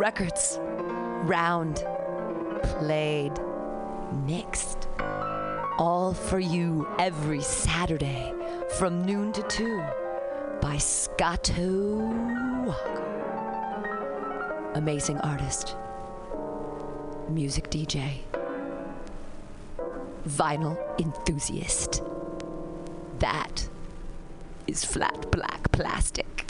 Records, round, played, mixed. All for you every Saturday from noon to 2 by Scotto Walker. Amazing artist, music DJ, vinyl enthusiast. That is flat black plastic.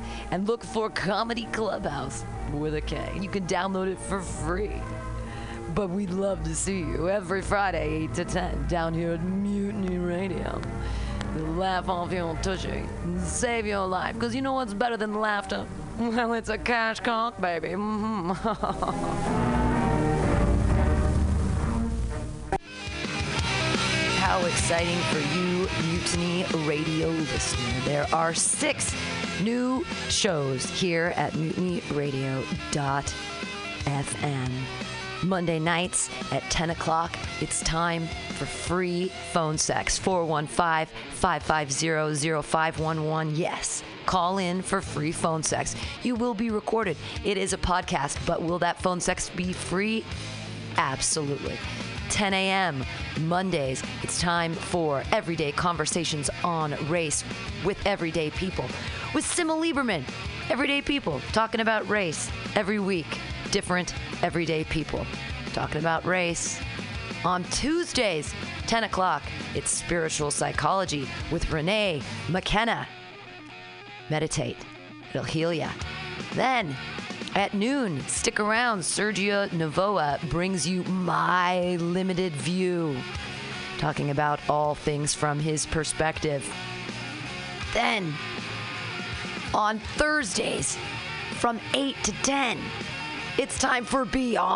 and look for Comedy Clubhouse with a K. You can download it for free. But we'd love to see you every Friday, 8 to 10, down here at Mutiny Radio. Laugh off your tushy and save your life. Because you know what's better than laughter? Well, it's a cash cock, baby. Mhm. How exciting for you, Mutiny Radio listener. There are six new shows here at mutinyradio.fm. Monday nights at 10 o'clock, it's time for free phone sex. 415 550 0511. Yes, call in for free phone sex. You will be recorded. It is a podcast, but will that phone sex be free? Absolutely. 10 a.m. Mondays, it's time for everyday conversations on race with everyday people. With Sima Lieberman, everyday people talking about race every week. Different everyday people talking about race. On Tuesdays, 10 o'clock, it's spiritual psychology with Renee McKenna. Meditate, it'll heal you. Then at noon, stick around. Sergio Navoa brings you My Limited View, talking about all things from his perspective. Then, on Thursdays, from 8 to 10, it's time for Beyond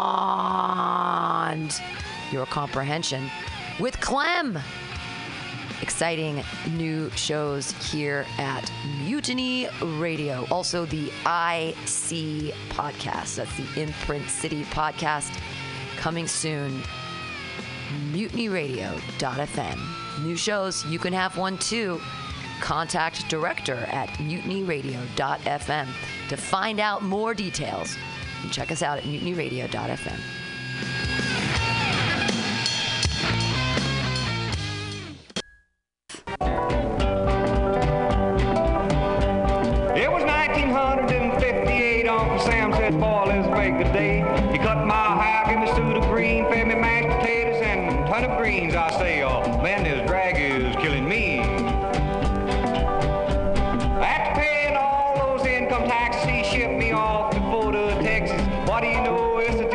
Your Comprehension with Clem exciting new shows here at Mutiny Radio. Also, the IC podcast. That's the Imprint City podcast coming soon. MutinyRadio.fm. New shows, you can have one too. Contact director at mutinyradio.fm to find out more details. And check us out at mutinyradio.fm. do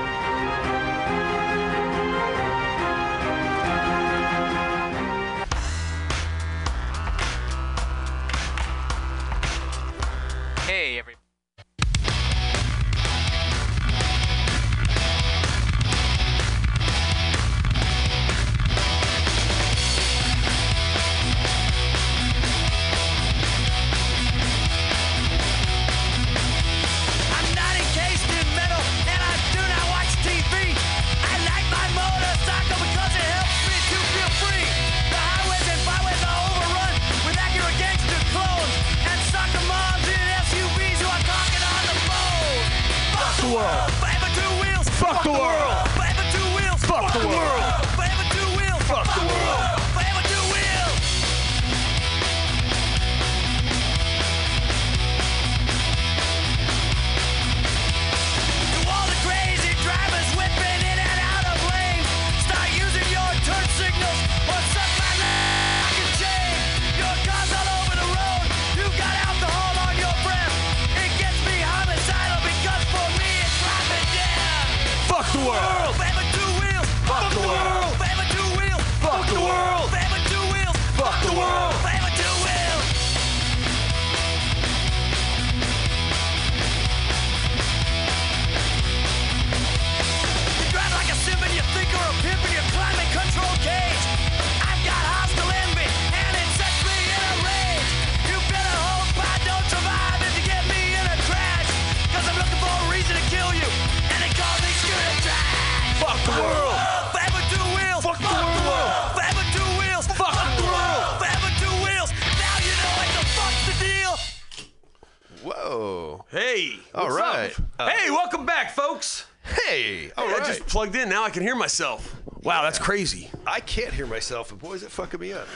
Wow, that's crazy. I can't hear myself, and boy, is it fucking me up.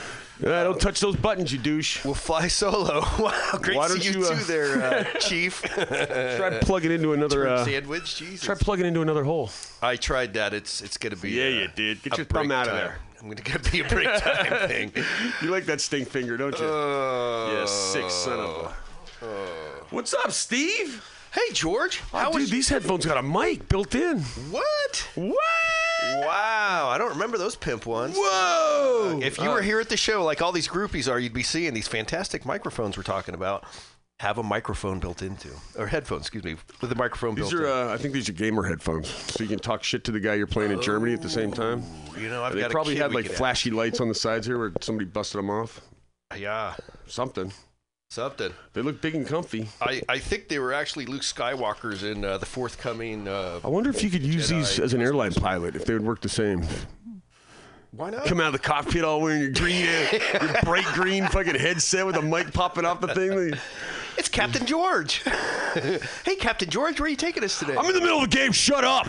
Uh, don't touch those buttons, you douche. We'll fly solo. Wow, great Why to don't see you, you, uh, too there, uh, Chief. Try plugging into another uh, sandwich. Jesus. Try plugging into another hole. I tried that. It's it's gonna be. Yeah, uh, you did. Get your thumb out of time. there. I'm gonna get be a break time thing. You like that stink finger, don't you? Uh, yeah, sick son of a. What's up, Steve? Hey, George. Oh, How dude, was- these headphones got a mic built in. What? What? Wow, I don't remember those pimp ones. Whoa! If you Uh, were here at the show, like all these groupies are, you'd be seeing these fantastic microphones we're talking about. Have a microphone built into, or headphones, excuse me, with a microphone These built are, in. uh, I think these are gamer headphones, so you can talk shit to the guy you're playing in Germany at the same time. You know, I've they got a probably kid had we like could flashy lights on the sides here where somebody busted them off. Yeah, Something. Something. They look big and comfy. I, I think they were actually Luke Skywalker's in uh, the forthcoming. Uh, I wonder if you could use Jedi. these as an airline pilot, if they would work the same. Why not? Come out of the cockpit all wearing your green, your bright green fucking headset with a mic popping off the thing. It's Captain George. hey, Captain George, where are you taking us today? I'm in the middle of a game. Shut up.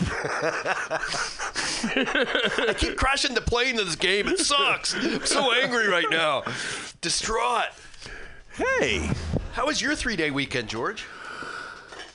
I keep crashing the plane in this game. It sucks. I'm so angry right now. Distraught. Hey, How was your three day weekend, George?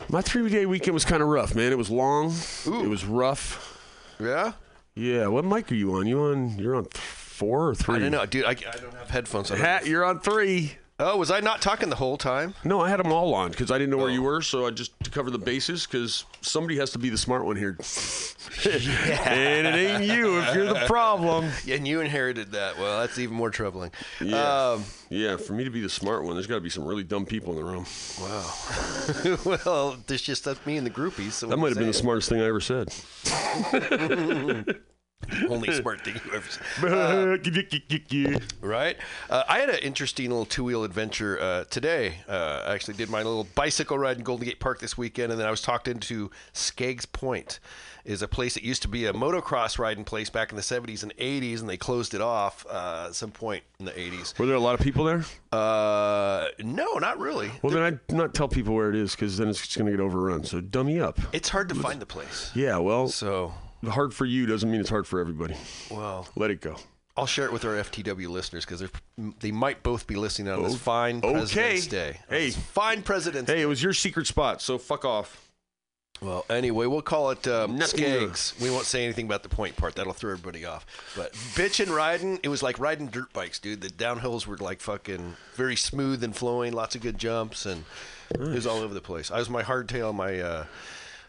my three-day weekend was kind of rough, man. It was long. It was rough. Yeah? Yeah. What mic are you on? You on? You're on four or three? I don't know, dude. I, I don't have headphones. I don't Hat, you're on three. Oh, was I not talking the whole time? No, I had them all on because I didn't know where you Oh. were, so I just to cover the bases because somebody has to be the smart one here. and it ain't you if you're the problem. And you inherited that. Well, that's even more troubling. Yeah. Um, yeah, for me to be the smart one, there's got to be some really dumb people in the room. wow. well, there's just that's me and the groupies. So That might have been the smartest thing I ever said. Only smart thing you ever said. Uh, right? Uh, I had an interesting little two wheel adventure uh, today. Uh, I actually did my little bicycle ride in Golden Gate Park this weekend, and then I was talked into Skaggs Point. Is a place that used to be a motocross riding place back in the 70s and 80s, and they closed it off uh, at some point in the 80s. Were there a lot of people there? Uh, no, not really. Well, then I'd not tell people where it is because then it's just going to get overrun. So dummy up. It's hard to find the place. Yeah, well, So, hard for you doesn't mean it's hard for everybody. well, Let it go. I'll share it with our FTW listeners because they might both be listening on this Oh, fine okay. President's Day. Hey. this fine President's Hey, it was your secret spot, so fuck off. Well, anyway, we'll call it um, Skaggs. We won't say anything about the point part. That'll throw everybody off. But bitchin' riding, it was like riding dirt bikes, dude. The downhills were like fucking very smooth and flowing, lots of good jumps, and it was all over the place. I was my hardtail, my. Uh,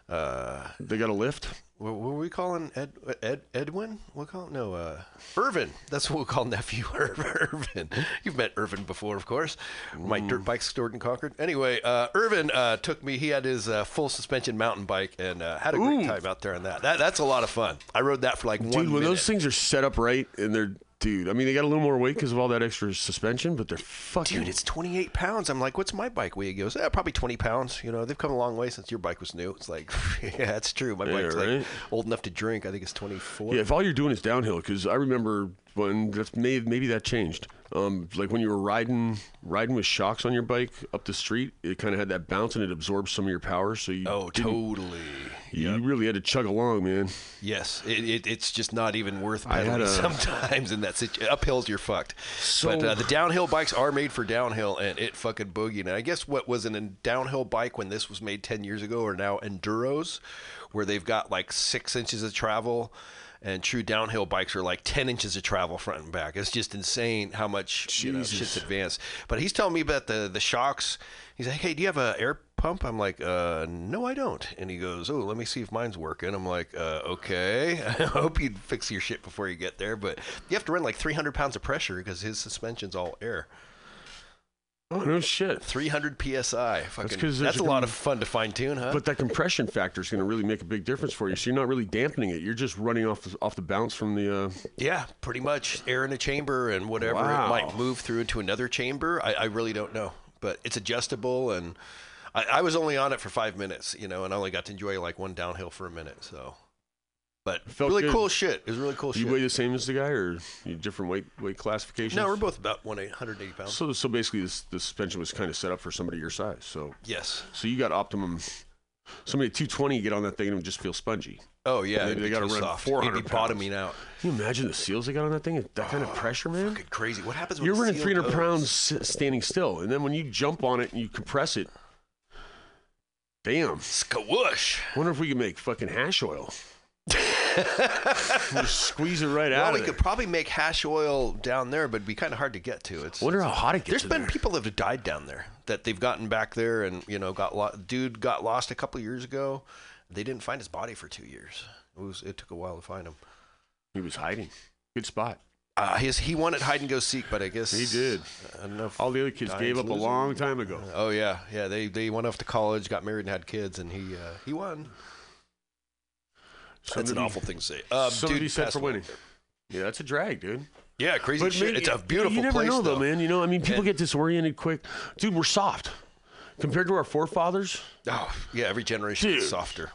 uh, they got a lift? What, what were we calling Ed, Ed Edwin? We'll call no uh, Irvin. That's what we'll call nephew Irvin. You've met Irvin before, of course. My dirt bike stored in Concord. Anyway, uh, Irvin uh, took me. He had his uh, full suspension mountain bike and uh, had a great time out there on that. that. That's a lot of fun. I rode that for like Dude, one Dude, when minute. those things are set up right and they're, dude, I mean, they got a little more weight because of all that extra suspension, but they're fucking. Dude, it's 28 pounds. I'm like, what's my bike weigh? He goes, eh, probably 20 pounds. You know, they've come a long way since your bike was new. It's like, yeah, that's true. My Yeah, bike's like old enough to drink. I think it's 24. Yeah, if all you're doing is downhill, because I remember when that's may, maybe that changed. Um, like when you were riding riding with shocks on your bike up the street, it kind of had that bounce and it absorbed some of your power. So you Oh, totally. You really had to chug along, man. Yes, it, it, it's just not even worth pedaling sometimes in that situation. Uphills, you're fucked. So- but uh, the downhill bikes are made for downhill, and it fucking boogie. And I guess what was an, a downhill bike when this was made 10 years ago are now enduros, where they've got like six inches of travel. And true downhill bikes are like 10 inches of travel front and back. It's just insane how much you know, shit's advanced. But he's telling me about the, the shocks. He's like, hey, do you have a air pump? I'm like, uh, no, I don't. And he goes, oh, let me see if mine's working. I'm like, uh, okay. I hope you fix your shit before you get there. But you have to run like 300 pounds of pressure because his suspension's all air. Oh no shit. 300 psi. Fucking, that's, there's a a lot of fun to fine tune, huh? But that compression factor is going to really make a big difference for you. So you're not really dampening it. You're just running off the, off the bounce from the. Uh, Yeah, pretty much air in a chamber and whatever Wow. it might move through into another chamber. I, I really don't know, but it's adjustable, and I, I was only on it for five minutes, you know, and I only got to enjoy like one downhill for a minute. So, but Felt really good. cool shit. It was really cool you shit. weigh the same as the guy, or you different weight weight classifications? no, we're both about one eight hundred eighty pounds. So so basically, this the suspension was kind of set up for somebody your size. So Yes. So you got optimum. Somebody at 220 get on that thing and just feel spongy. Oh yeah, They, they got to run soft. 400 It'd be bottoming out. Can you imagine the seals they got on that thing? That kind of oh, pressure, man. Fucking crazy. What happens when You're running 300 goes? pounds standing still, and then when you jump on it and you compress it, damn. Skawoosh. Wonder if we could make fucking hash oil. Squeeze it right Well, out we could probably make hash oil down there, but it'd be kind of hard to get to. It's Wonder how hot it gets There's been there. people that have died down there that they've gotten back there, and you know, got lo- dude got lost a couple years ago. They didn't find his body for two years. It was it took a while to find him. He was hiding. Good spot. Uh, his he wanted hide and go seek, but I guess He did. I don't know. All the other kids gave up a long time ago. Oh yeah, yeah. They they went off to college, got married, and had kids, and he uh, he won. That's an awful thing to say. Um, somebody dude set for winning. Yeah, that's a drag, dude. Yeah, crazy But shit. maybe- it's a beautiful You never place, know, though, man. You know, I mean, people And- get disoriented quick. Dude, we're soft compared to our forefathers. Oh, yeah. Every generation is softer.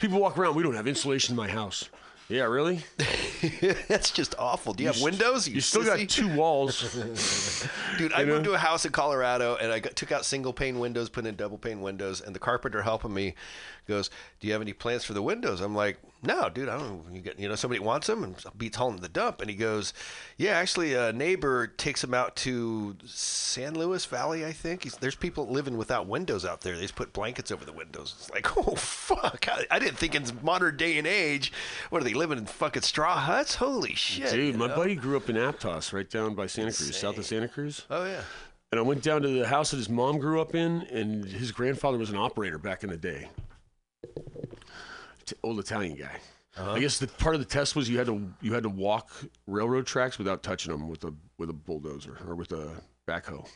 People walk around. We don't have insulation in my house. Yeah, really? That's just awful. Do you, have s- windows? You, still got two walls. Dude, I You know? moved to a house in Colorado and I got, took out single pane windows, put in double pane windows, and the carpenter helping me goes, "Do you have any plans for the windows?" I'm like, "No, dude. I don't. You get, you know, somebody wants them and beats hauling to the dump." And he goes, "Yeah, actually, a neighbor takes them out to San Luis Valley. I think He's, there's people living without windows out there. They just put blankets over the windows. It's like, oh fuck! I, I didn't think in modern day and age, what are they living in fucking straw huts? Holy shit, Dude, my know? buddy grew up in Aptos, right down by Santa Cruz, south of Santa Cruz. Oh yeah. And I went down to the house that his mom grew up in, and his grandfather was an operator back in the day. T- old Italian guy. Uh-huh. I guess the part of the test was you had to you had to walk railroad tracks without touching them with a with a bulldozer or with a backhoe.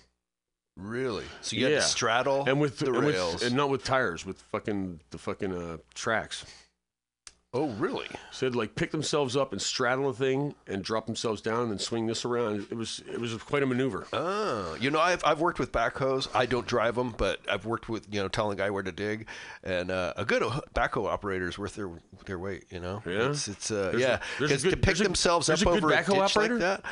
Really? So you had to straddle and with the and with- rails. and not with tires, with fucking the fucking uh, tracks. Oh, really? So they'd like pick themselves up and straddle a thing and drop themselves down and then swing this around. It was it was quite a maneuver. Oh, you know, I've, I've worked with backhoes. I don't drive them, but I've worked with you know telling a guy where to dig, and uh, a good uh, backhoe operator is worth their their weight. You know, Yeah? it's, it's uh, There's a- yeah, there's a 'Cause to good- pick a- themselves there's up a over a ditch operator? like that.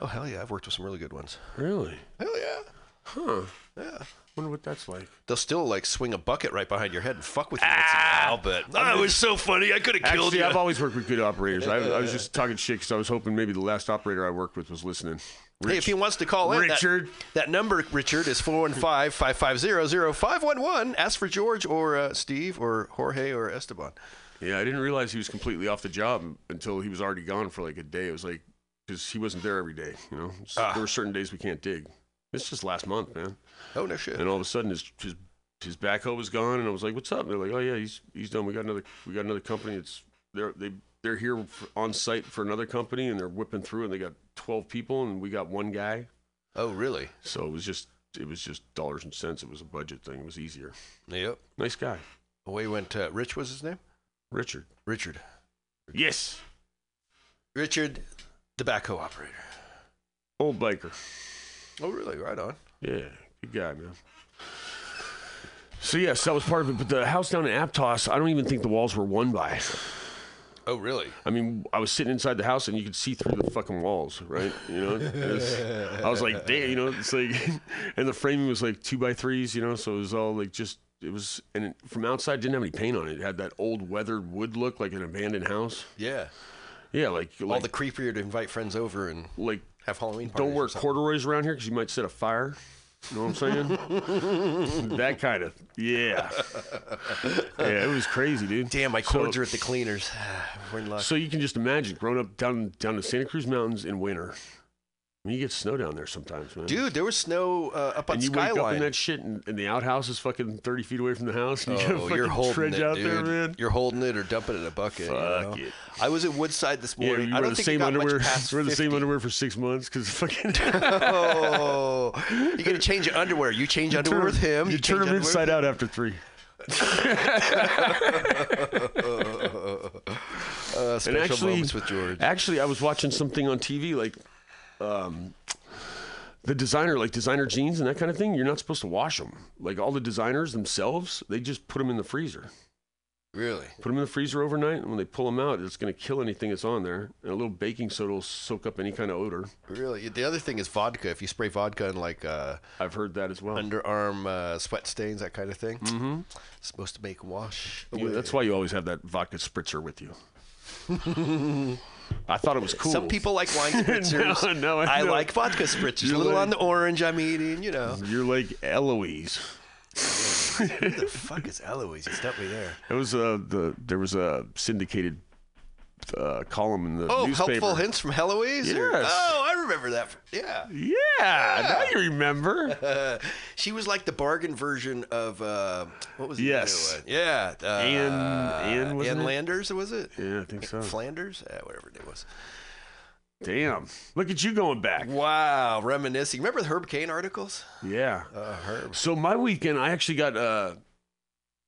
Oh hell yeah, I've worked with some really good ones. Really? Hell yeah. Huh. Yeah. Wonder what that's like. They'll still like swing a bucket right behind your head and fuck with you once in a while, but oh, it was so funny. I could have killed Actually, you. I've always worked with good operators. I, I was just talking shit because I was hoping maybe the last operator I worked with was listening. Hey, if he wants to call in, that- Richard. that, number, Richard, is 415-550-0511. Ask for George or uh, Steve or Jorge or Esteban. Yeah, I didn't realize he was completely off the job until he was already gone for like a day. It was like because he wasn't there every day. You know, So Ah. there were certain days we can't dig. This just last month, man. Oh, no shit. And all of a sudden, his his his backhoe was gone, and I was like, "What's up?" And they're like, "Oh yeah, he's he's done. We got another we got another company. It's they're they they're here for, on site for another company, and they're whipping through, and they got twelve people, and we got one guy. Oh, really? So it was just it was just dollars and cents. It was a budget thing. It was easier. Yep. Nice guy, Away went uh, Rich. Was his name? Richard. Richard. Yes, Richard, the backhoe operator. old biker. Oh, really? Right on. Yeah, good guy, man. So yes, that was part of it. But the house down in Aptos, I don't even think the walls were won by. Oh, really? I mean, I was sitting inside the house and you could see through the fucking walls, right? You know, was- I was like, damn, you know, it's like, and the framing was like two by threes, you know, so it was all like just, it was, and it, from outside, didn't have any paint on it. It had that old weathered wood look, like an abandoned house. Yeah. Yeah, like, All like the creepier to invite friends over and like have Halloween parties. don't wear corduroys around here because you might set a fire. You know what I'm saying? that kind of, yeah. Yeah, it was crazy, dude. Damn, my So- cords are at the cleaners. We're in luck. So you can just imagine growing up down down the Santa Cruz Mountains in winter, you get snow down there sometimes, man. Dude, there was snow uh, up on and you wake up Skyline. in that shit, and, and the outhouse is fucking thirty feet away from the house. And you Oh, fucking you're holding it, out dude. there, man. You're holding it or dumping it in a bucket. you Fuck know? it. I was at Woodside this Yeah, morning. you I wear don't the think same got underwear. wear the same underwear for six months because fucking. oh, you gotta change your underwear. You change You underwear turn- with him. You, turn change them inside out after three. uh, special and actually, moments with George. Actually, I was watching something on TV like, um, the designer, like designer jeans and that kind of thing. You're not supposed to wash them. Like all the designers themselves, they just put them in the freezer. Really? Put them in the freezer overnight, and when they pull them out, it's going to kill anything that's on there. And a little baking soda will soak up any kind of odor. Really? The other thing is vodka. If you spray vodka in like uh, I've heard that as well. underarm uh, sweat stains, that kind of thing, mm-hmm. it's supposed to make wash. Yeah, that's why you always have that vodka spritzer with you. I thought it was cool. Some people like wine spritzers. no, no, I, I know. like vodka spritzers. You're a little like- on the orange I'm eating, you know. You're like Eloise. Who the fuck is Eloise? You stumped me there. It was uh, the there was a syndicated uh, column in the Oh, newspaper. helpful hints from Heloise? or- Yes. Oh, I remember that. Yeah. Yeah, now you remember. she was like the bargain version of uh, what was the Yes. Yeah. Uh, Ann- Ann, wasn't Ann it? Landers, was it? Yeah, I think so. Flanders? Yeah, whatever it was. Damn, look at you going back. Wow, reminiscing. Remember the Herb Caen articles? Yeah. Uh, Herb. So my weekend, I actually got uh,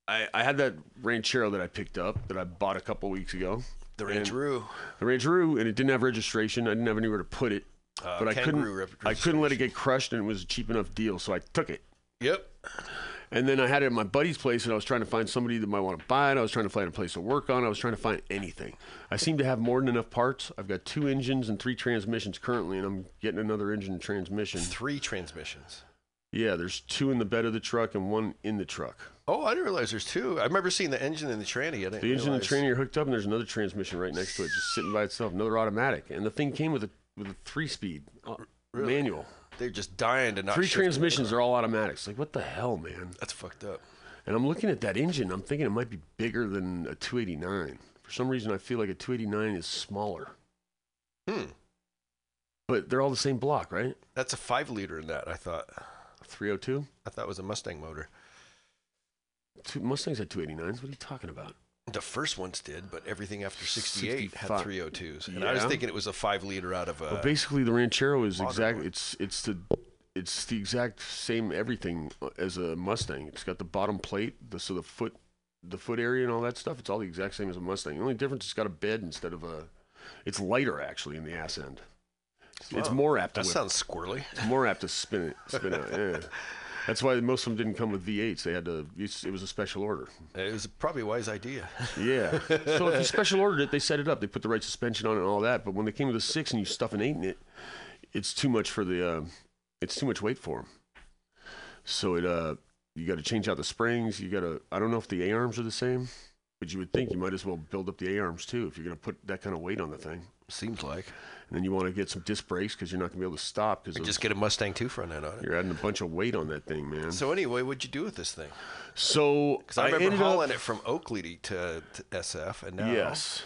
I I had that Ranchero that I picked up that I bought a couple weeks ago. The Rancheroo. The Rancheroo, and it didn't have registration. I didn't have anywhere to put it. Uh, but I couldn't. I couldn't let it get crushed, and it was a cheap enough deal, so I took it. Yep. And then I had it at my buddy's place, and I was trying to find somebody that might want to buy it. I was trying to find a place to work on. I was trying to find anything. I seem to have more than enough parts. I've got two engines and three transmissions currently, and I'm getting another engine and transmission. Three transmissions. Yeah, there's two in the bed of the truck and one in the truck. Oh, I didn't realize there's two. I remember seeing the engine and the tranny. I didn't The engine and realize- the tranny are hooked up, and there's another transmission right next to it, just sitting by itself, another automatic. And the thing came with a with a three speed uh, Really? manual. They're just dying to not Three shift transmissions are all automatics. Like what the hell, man? That's fucked up. And I'm looking at that engine. I'm thinking it might be bigger than a 289. For some reason, I feel like a 289 is smaller. Hmm. But they're all the same block, right? That's a five liter in that. I thought. 302. I thought it was a Mustang motor. Two, Mustangs had 289s. What are you talking about? The first ones did, but everything after 68 had 302s. And I was Yeah. thinking it was a five liter out of a. Well, basically, the Ranchero is modern exact. one. It's it's the it's the exact same everything uh, as a Mustang. It's got the bottom plate, the so the foot the foot area and all that stuff. It's all the exact same as a Mustang. The only difference is it's got a bed instead of a. It's lighter actually in the ass end. It's more apt to. That whip. sounds squirrely. It's more apt to spin it, spin out. Yeah, that's why most of them didn't come with V8s. They had to. It was a special order. It was probably a wise idea. Yeah. so if you special ordered it, they set it up. They put the right suspension on it and all that. But when they came with a six and you stuff an eight in it, it's too much for the. Uh, it's too much weight for them. So it. Uh, you got to change out the springs. You got to. I don't know if the A arms are the same, but you would think you might as well build up the A arms too if you're going to put that kind of weight on the thing. Seems like. And then you want to get some disc brakes because you're not going to be able to stop because just get a Mustang 2 front end on it. you're adding a bunch of weight on that thing, man. So anyway, what'd you do with this thing? So Because I remember ended up- hauling it from Oakley to, to SF, and now Yes.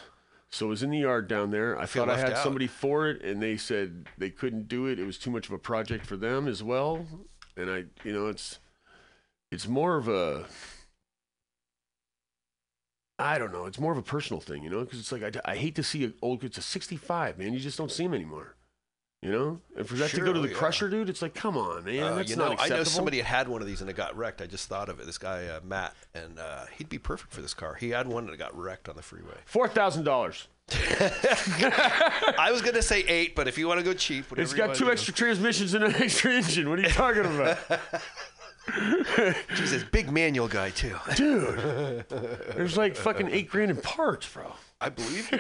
So it was in the yard down there. I feel thought I had out. somebody for it, and they said they couldn't do it. It was too much of a project for them as well. And I, you know, it's it's more of a I don't know. It's more of a personal thing, you know, because it's like I, I hate to see an old. It's a 65, man. You just don't see them anymore. You know, and for that to go to the yeah. crusher, dude, it's like, come on, man. Uh, that's you not know, I know somebody had had one of these and it got wrecked. I just thought of it. This guy uh, Matt, and uh, he'd be perfect for this car. He had one that got wrecked on the freeway. Four thousand dollars. I was gonna say eight, but if you want to go cheap, whatever It's got two extra transmissions and an extra engine. What are you talking about? Jesus, big manual guy too. Dude, there's like fucking eight grand in parts, bro. I believe you.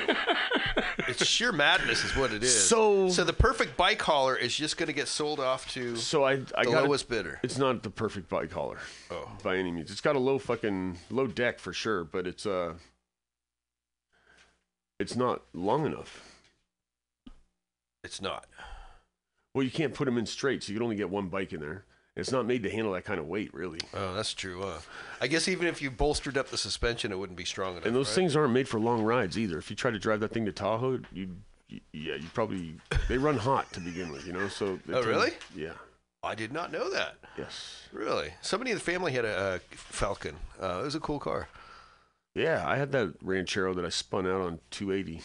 it's sheer madness, is what it is. So- so the perfect bike hauler is just going to get sold off to So I, I the got lowest bidder. It's not the perfect bike hauler. Oh. by any means. It's got a low fucking low deck for sure, but it's uh, it's not long enough. It's not. Well, you can't put them in straight, so you can only get one bike in there. It's not made to handle that kind of weight, really. Oh, that's true. Uh, I guess even if you bolstered up the suspension, it wouldn't be strong enough. And those right? things aren't made for long rides either. If you try to drive that thing to Tahoe, you y- yeah, you probably they run hot to begin with, you know. So Oh, tend- really? Yeah. I did not know that. Yes. Really? Somebody in the family had a, uh Falcon. Uh, it was a cool car. Yeah, I had that Ranchero that I spun out on 280.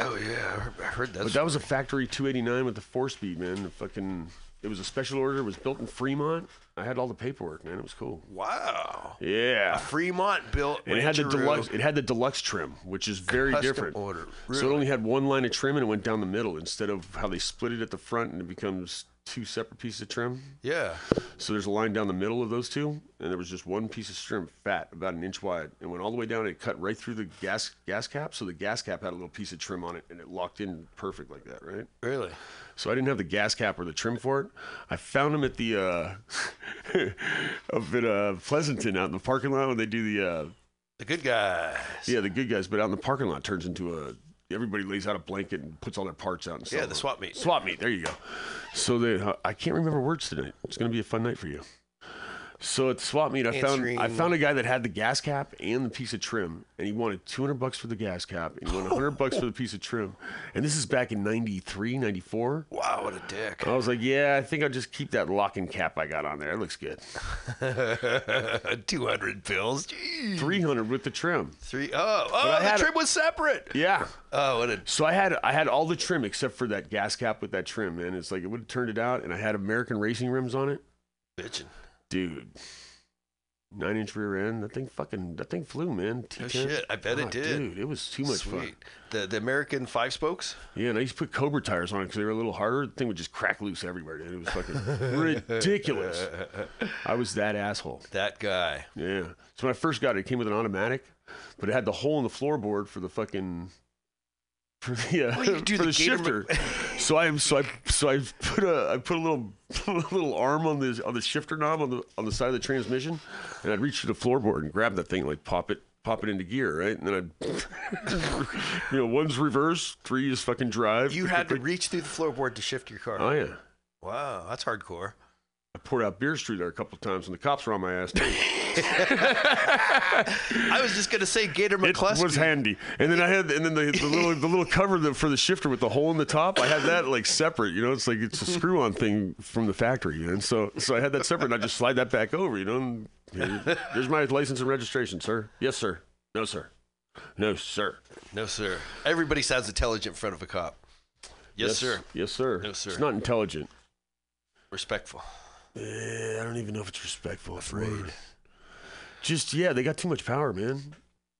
Oh yeah, I heard, that. but that was a factory 289 with the four speed, man. The fucking it was a special order. It was built in Fremont. I had all the paperwork, man. It was cool. Wow. Yeah. A Fremont built. And it had the deluxe. It had the deluxe trim, which is very Custom different. order. So it only had one line of trim, and it went down the middle instead of how they split it at the front, and it becomes two separate pieces of trim. Yeah. So there's a line down the middle of those two, and there was just one piece of trim, fat, about an inch wide, and went all the way down. And it cut right through the gas gas cap, so the gas cap had a little piece of trim on it, and it locked in perfect like that, right? Really? So I didn't have the gas cap or the trim for it. I found them at the uh, up at uh, Pleasanton out in the parking lot when they do the uh, the good guys. Yeah, the good guys. But out in the parking lot turns into a everybody lays out a blanket and puts all their parts out and stuff. Yeah, the swap meet. Swap meet. There you go. So they, uh, I can't remember words tonight. It's going to be a fun night for you. So at the swap meet, I found I found a guy that had the gas cap and the piece of trim, and he wanted 200 bucks for the gas cap, and he wanted 100 bucks for the piece of trim. And this is back in 93, 94. Wow, what a dick. I was like, yeah, I think I'll just keep that locking cap I got on there. It looks good. 200 pills. 300 with the trim. Three oh oh the trim was separate. Yeah. Oh, what a So I had I had all the trim except for that gas cap with that trim, man. It's like it would have turned it out, and I had American racing rims on it, bitchin'. Dude. Nine inch rear end. That thing fucking that thing flew, man. Oh T10. shit, I bet Oh, it did. dude. It was too much fun. The the American five spokes. Yeah, and I used to put Cobra tires on it because they were a little harder. The thing would just crack loose everywhere, dude. It was fucking ridiculous. I was that asshole. That guy. Yeah. So when I first got it, it came with an automatic, but it had the hole in the floorboard for the fucking for the uh, Well, you do for the the, shifter. so I so I so I put a I put a little a little arm on the on the shifter knob on the on the side of the transmission, and I'd reach to the floorboard and grab that thing, like pop it pop it into gear, right? And then I'd you know one's reverse, three is fucking drive. You had to reach through the floorboard to shift your car. Oh yeah. Wow, that's hardcore. I poured out beers through there a couple of times, and the cops were on my ass too. I was just gonna say Gator McKlusky. It was handy, and then I had, and then the, the little the little cover that, for the shifter with the hole in the top. I had that like separate. You know, it's like it's a screw-on thing from the factory, and so so I had that separate. and I just slide that back over. You know, and here, there's my license and registration, sir. Yes, sir. No, sir. No, sir. No, sir. Everybody sounds intelligent in front of a cop. Yes, sir. Yes, sir. No, sir. It's not intelligent. Respectful. Eh, I don't even know if it's respectful. Afraid. Just yeah, they got too much power, man.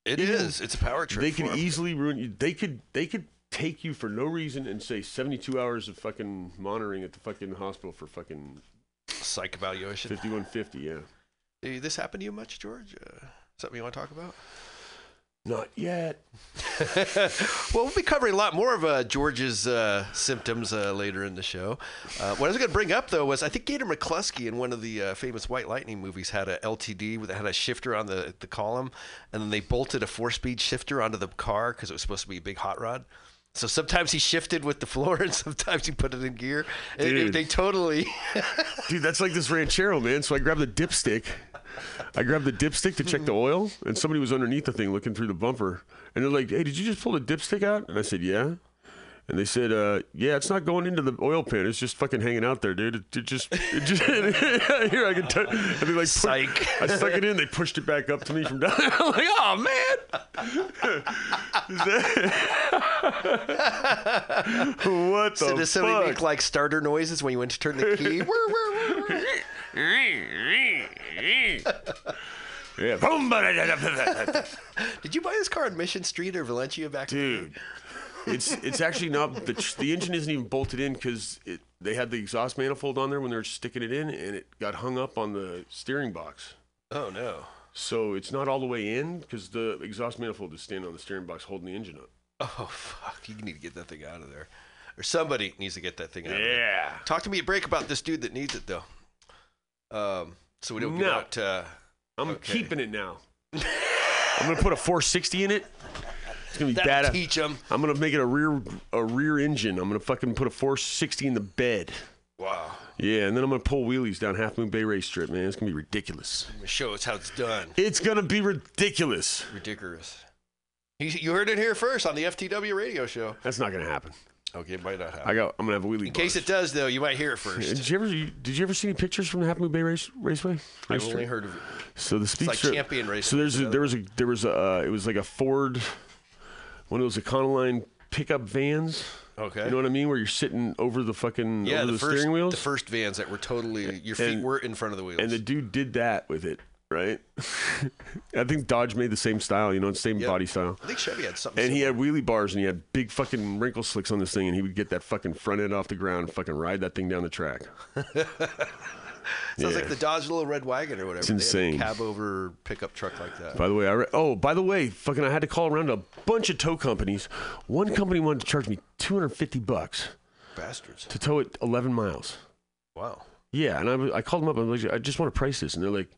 It is. It's a power trip. They could easily ruin you. They could they could take you for no reason and say 72 hours of fucking monitoring at the fucking hospital for fucking psych evaluation. 5150. Yeah. Did this happen to you much, George? Uh, something you want to talk about? Not yet. well, we'll be covering a lot more of uh, George's uh, symptoms uh, later in the show. Uh, what I was going to bring up though was I think Gator McKlusky in one of the uh, famous White Lightning movies had a LTD that had a shifter on the the column, and then they bolted a four speed shifter onto the car because it was supposed to be a big hot rod. So sometimes he shifted with the floor, and sometimes he put it in gear. It- it- Dude. they totally. Dude, that's like this ranchero, man. So I grabbed the dipstick. I grabbed the dipstick to check the oil, and somebody was underneath the thing looking through the bumper. And they're like, hey, did you just pull the dipstick out? And I said, yeah. And they said, uh, yeah, it's not going into the oil pan. It's just fucking hanging out there, dude. It, it just, it just, here I can tell. And they like, put, I stuck it in. They pushed it back up to me from down. I'm like, oh man. What the so does somebody fuck? make like starter noises when you went to turn the key? Yeah. Did you buy this car on Mission Street or Valencia back? Dude, it's it's actually not the the engine isn't even bolted in because it they had the exhaust manifold on there when they were sticking it in and it got hung up on the steering box. Oh no. So it's not all the way in because the exhaust manifold is standing on the steering box holding the engine up. Oh fuck! You need to get that thing out of there, or somebody needs to get that thing out. of there. Yeah. Talk to me at break about this dude that needs it though. Um, so we don't get No. out. Uh, I'm okay. keeping it now. I'm gonna put a 460 in it. It's gonna be bad. That'll bad. teach 'em. I'm gonna make it a rear a rear engine. I'm gonna fucking put a 460 in the bed. Wow. Yeah, and then I'm gonna pull wheelies down Half Moon Bay Race Strip, man. It's gonna be ridiculous. I'm gonna show us how it's done. It's gonna be ridiculous. Ridiculous. You, you heard it here first on the FTW radio show. That's not gonna happen. Okay, it might not happen. I got. I'm gonna have a wheelie. In case it does, though, you might hear it first. Did you ever? Did you ever see any pictures from the Half Moon Bay Race, Raceway? I've Racetrack? only heard of it. So the speed like strip- Champion Race So there's was a, there was a there was a uh, it was like a Ford, one of those Econoline pickup vans. Okay. You know what I mean? Where you're sitting over the fucking Yeah, over the, the, first steering wheels. the first vans that were totally your feet And- were in front of the wheels. and the dude did that with it, right? I think Dodge made the same style, you know, same Yep. body style. I think Chevy had something. And he had wheelie bars and he had big fucking wrinkle slicks on this thing, and he would get that fucking front end off the ground and fucking ride that thing down the track. Sounds Yeah. like the Dodge little red wagon or whatever. It's They had a insane. cab over pickup truck like that. By the way, I re- oh by the way, fucking I had to call around a bunch of tow companies. One company wanted to charge me 250 bucks Bastards. to tow it 11 miles. Wow. Yeah, and I, I called them up. I'm like, I just want to price this, and they're like,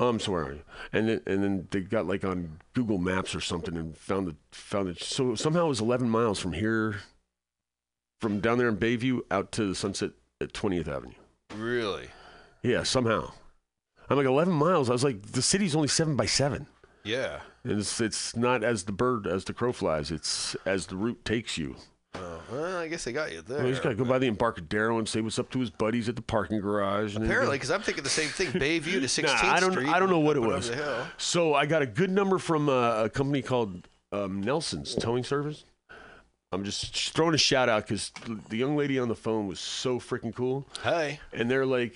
um, are you? And then and then they got like on Google Maps or something and found the found it. So somehow it was 11 miles from here, from down there in Bayview out to the Sunset at 20th Avenue. Really? Yeah, somehow. I'm like 11 miles. I was like, the city's only seven by seven. Yeah. And it's it's not as the bird as the crow flies. It's as the route takes you. Oh, well, I guess they got you there. Well, he's got to go by the Embarcadero and say what's up to his buddies at the parking garage. And Apparently, because I'm thinking the same thing. Bayview to 16th Nah, I don't. Street. I don't know what it was. over the hill. So I got a good number from uh, a company called um, Nelson's Towing Service. I'm just throwing a shout out because the young lady on the phone was so freaking cool. Hey. And they're like,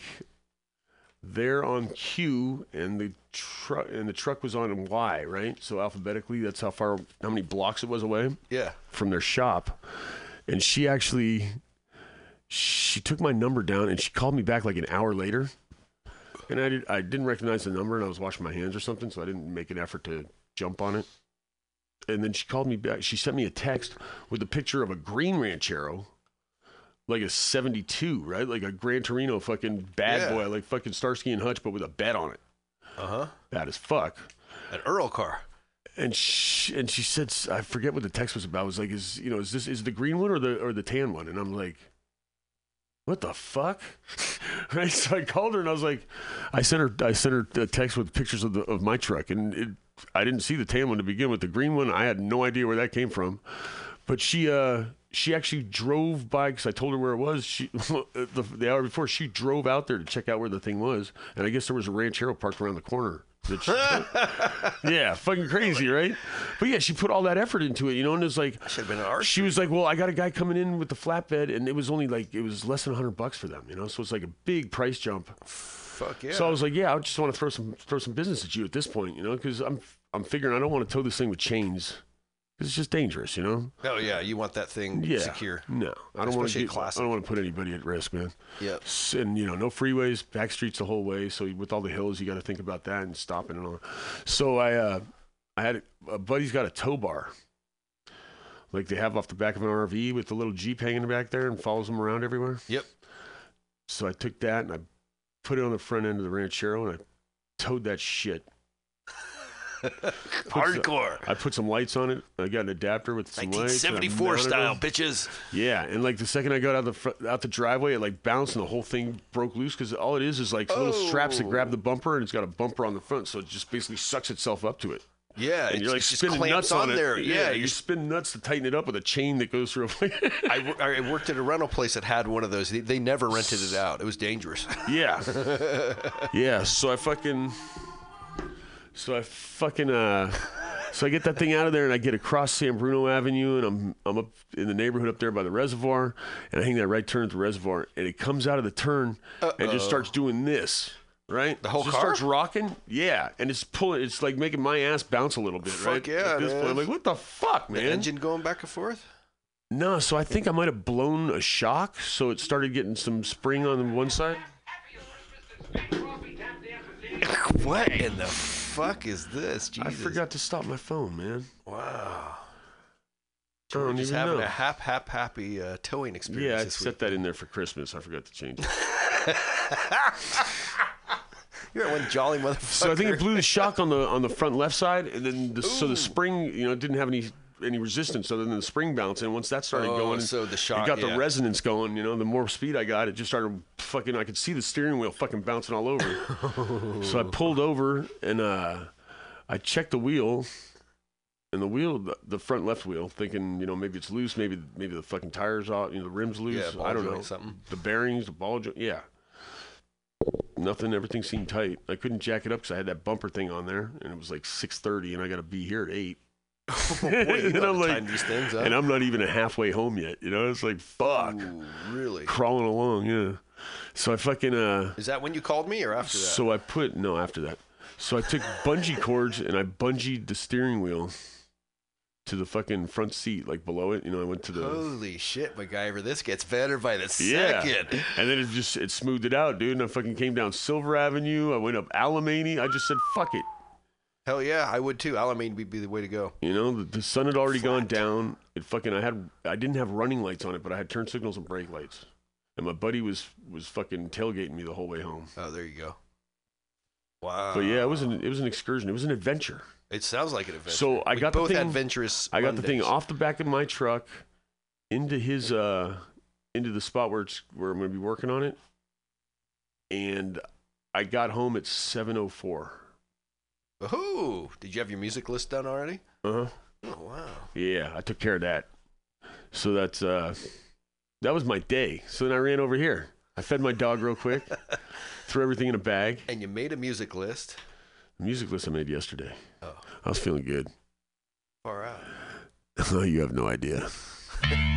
they're on cue, and the truck and the truck was on Y, right? So alphabetically, that's how far, how many blocks it was away. Yeah. From their shop, and she actually, she took my number down, and she called me back like an hour later. And I, did, I didn't recognize the number, and I was washing my hands or something, so I didn't make an effort to jump on it. And then she called me back. She sent me a text with a picture of a green Ranchero, like a 72, right? Like a Gran Torino fucking bad Yeah. boy, like fucking Starsky and Hutch, but with a bed on it. Uh huh. Bad as fuck. An Earl car. And she, and she said, I forget what the text was about. It was like, is you know, is this is the green one or the or the tan one? And I'm like, what the fuck? right? So I called her and I was like, I sent her I sent her a text with pictures of the of my truck, and it, I didn't see the tan one to begin with. The green one, I had no idea where that came from. But she uh she actually drove by because I told her where it was. She the, the hour before she drove out there to check out where the thing was, and I guess there was a ranchero parked around the corner. she- yeah, fucking crazy, right? But yeah, she put all that effort into it, you know, and it's like Should have been an she was like, "Well, I got a guy coming in with the flatbed, and it was only like it was less than hundred bucks for them, you know. So it's like a big price jump. Fuck yeah. So I was like, "Yeah, I just want to throw some throw some business at you at this point, you know, because I'm I'm figuring I don't want to tow this thing with chains it's just dangerous, you know. Oh yeah, you want that thing Yeah, secure. No, I don't want to. a. I don't want to put anybody at risk, man. Yep. And you know, no freeways, back streets the whole way. So with all the hills, you got to think about that and stopping and all. So I, uh, I had a buddy's got a tow bar, like they have off the back of an RV with the little Jeep hanging back there and follows them around everywhere. Yep. So I took that and I put it on the front end of the Ranchero and I towed that shit. Put some- Hardcore. I put some lights on it. I got an adapter with some lights. and I 1974 style, bitches. Yeah, and like the second I got out the fr- out the driveway, it like bounced and the whole thing broke loose because all it is is like little straps that grab the oh. bumper and it's got a bumper on the front, so it just basically sucks itself up to it. Yeah, and you're like just spinning nuts on, on it. there. Yeah, Yeah, you you're- spin nuts to tighten it up with a chain that goes through. I, I worked at a rental place that had one of those. They, they never rented it out. It was dangerous. Yeah. yeah. So I fucking. So I fucking. uh So I get that thing out of there and I get across San Bruno Avenue and I'm I'm up in the neighborhood up there by the reservoir and I hang that right turn at the reservoir and it comes out of the turn and Uh-oh. just starts doing this. Right, The whole just car? starts rocking. Yeah, and it's pulling. It's like making my ass bounce a little bit. Fuck right? yeah, At this man. point, I'm like, what the fuck, The man? engine going back and forth. No, so I think I might have blown a shock, so it started getting some spring on one side. What in the fuck is this? Jesus. I forgot to stop my phone, man. Wow. I don't Just having know. a hap hap happy uh, towing experience. Yeah, I set week. that in there for Christmas. I forgot to change it. You're one jolly motherfucker. so I think it blew the shock on the on the front left side, and then the, so the spring, you know, didn't have any any resistance other than the spring bounce. And once that started Oh, going, so the shock- it got yeah. the resonance going. You know, the more speed I got, it just started fucking. I could see the steering wheel fucking bouncing all over. so I pulled over and uh, I checked the wheel. and the wheel, the, the front left wheel, thinking you know maybe it's loose, maybe maybe the fucking tires off, you know the rims loose. Yeah, I don't know something. The bearings, the ball joint, yeah. Nothing. Everything seemed tight. I couldn't jack it up because I had that bumper thing on there, and it was like six thirty, and I got to be here at eight. And I'm like, time these things up. and I'm not even a halfway home yet. You know, it's like fuck, really? crawling along. Yeah. So I fucking uh. Is that when you called me or after that? So I put no after that. So I took bungee cords and I bungeed the steering wheel to the fucking front seat, like below it. You know, I went to the Holy shit, MacGyver! This gets better by the yeah, second. and then it just it smoothed it out, dude. And I fucking came down Silver Avenue. I went up Alemany. I just said fuck it. Hell yeah, I would too. Alemany would be the way to go. You know, the, the sun had already gone down. It fucking I had I didn't have running lights on it, but I had turn signals and brake lights. And my buddy was was fucking tailgating me the whole way home. Oh, there you go. Wow. But yeah, it was an it was an excursion. It was an adventure. It sounds like an adventure. So I We got both the thing, adventurous. I got the thing off the back of my truck into his uh into the spot where it's where I'm gonna be working on it. And I got home at seven oh four. Oh, did you have your music list done already? Uh huh. Oh wow. Yeah, I took care of that. So that's uh that was my day. So then I ran over here. I fed my dog real quick, threw everything in a bag. And you made a music list. The music list I made yesterday. Oh. I was feeling good. Far out. you have no idea.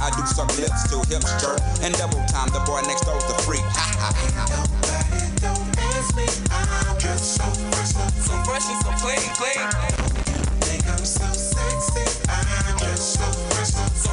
I do some lips to hips jerk and double time the boy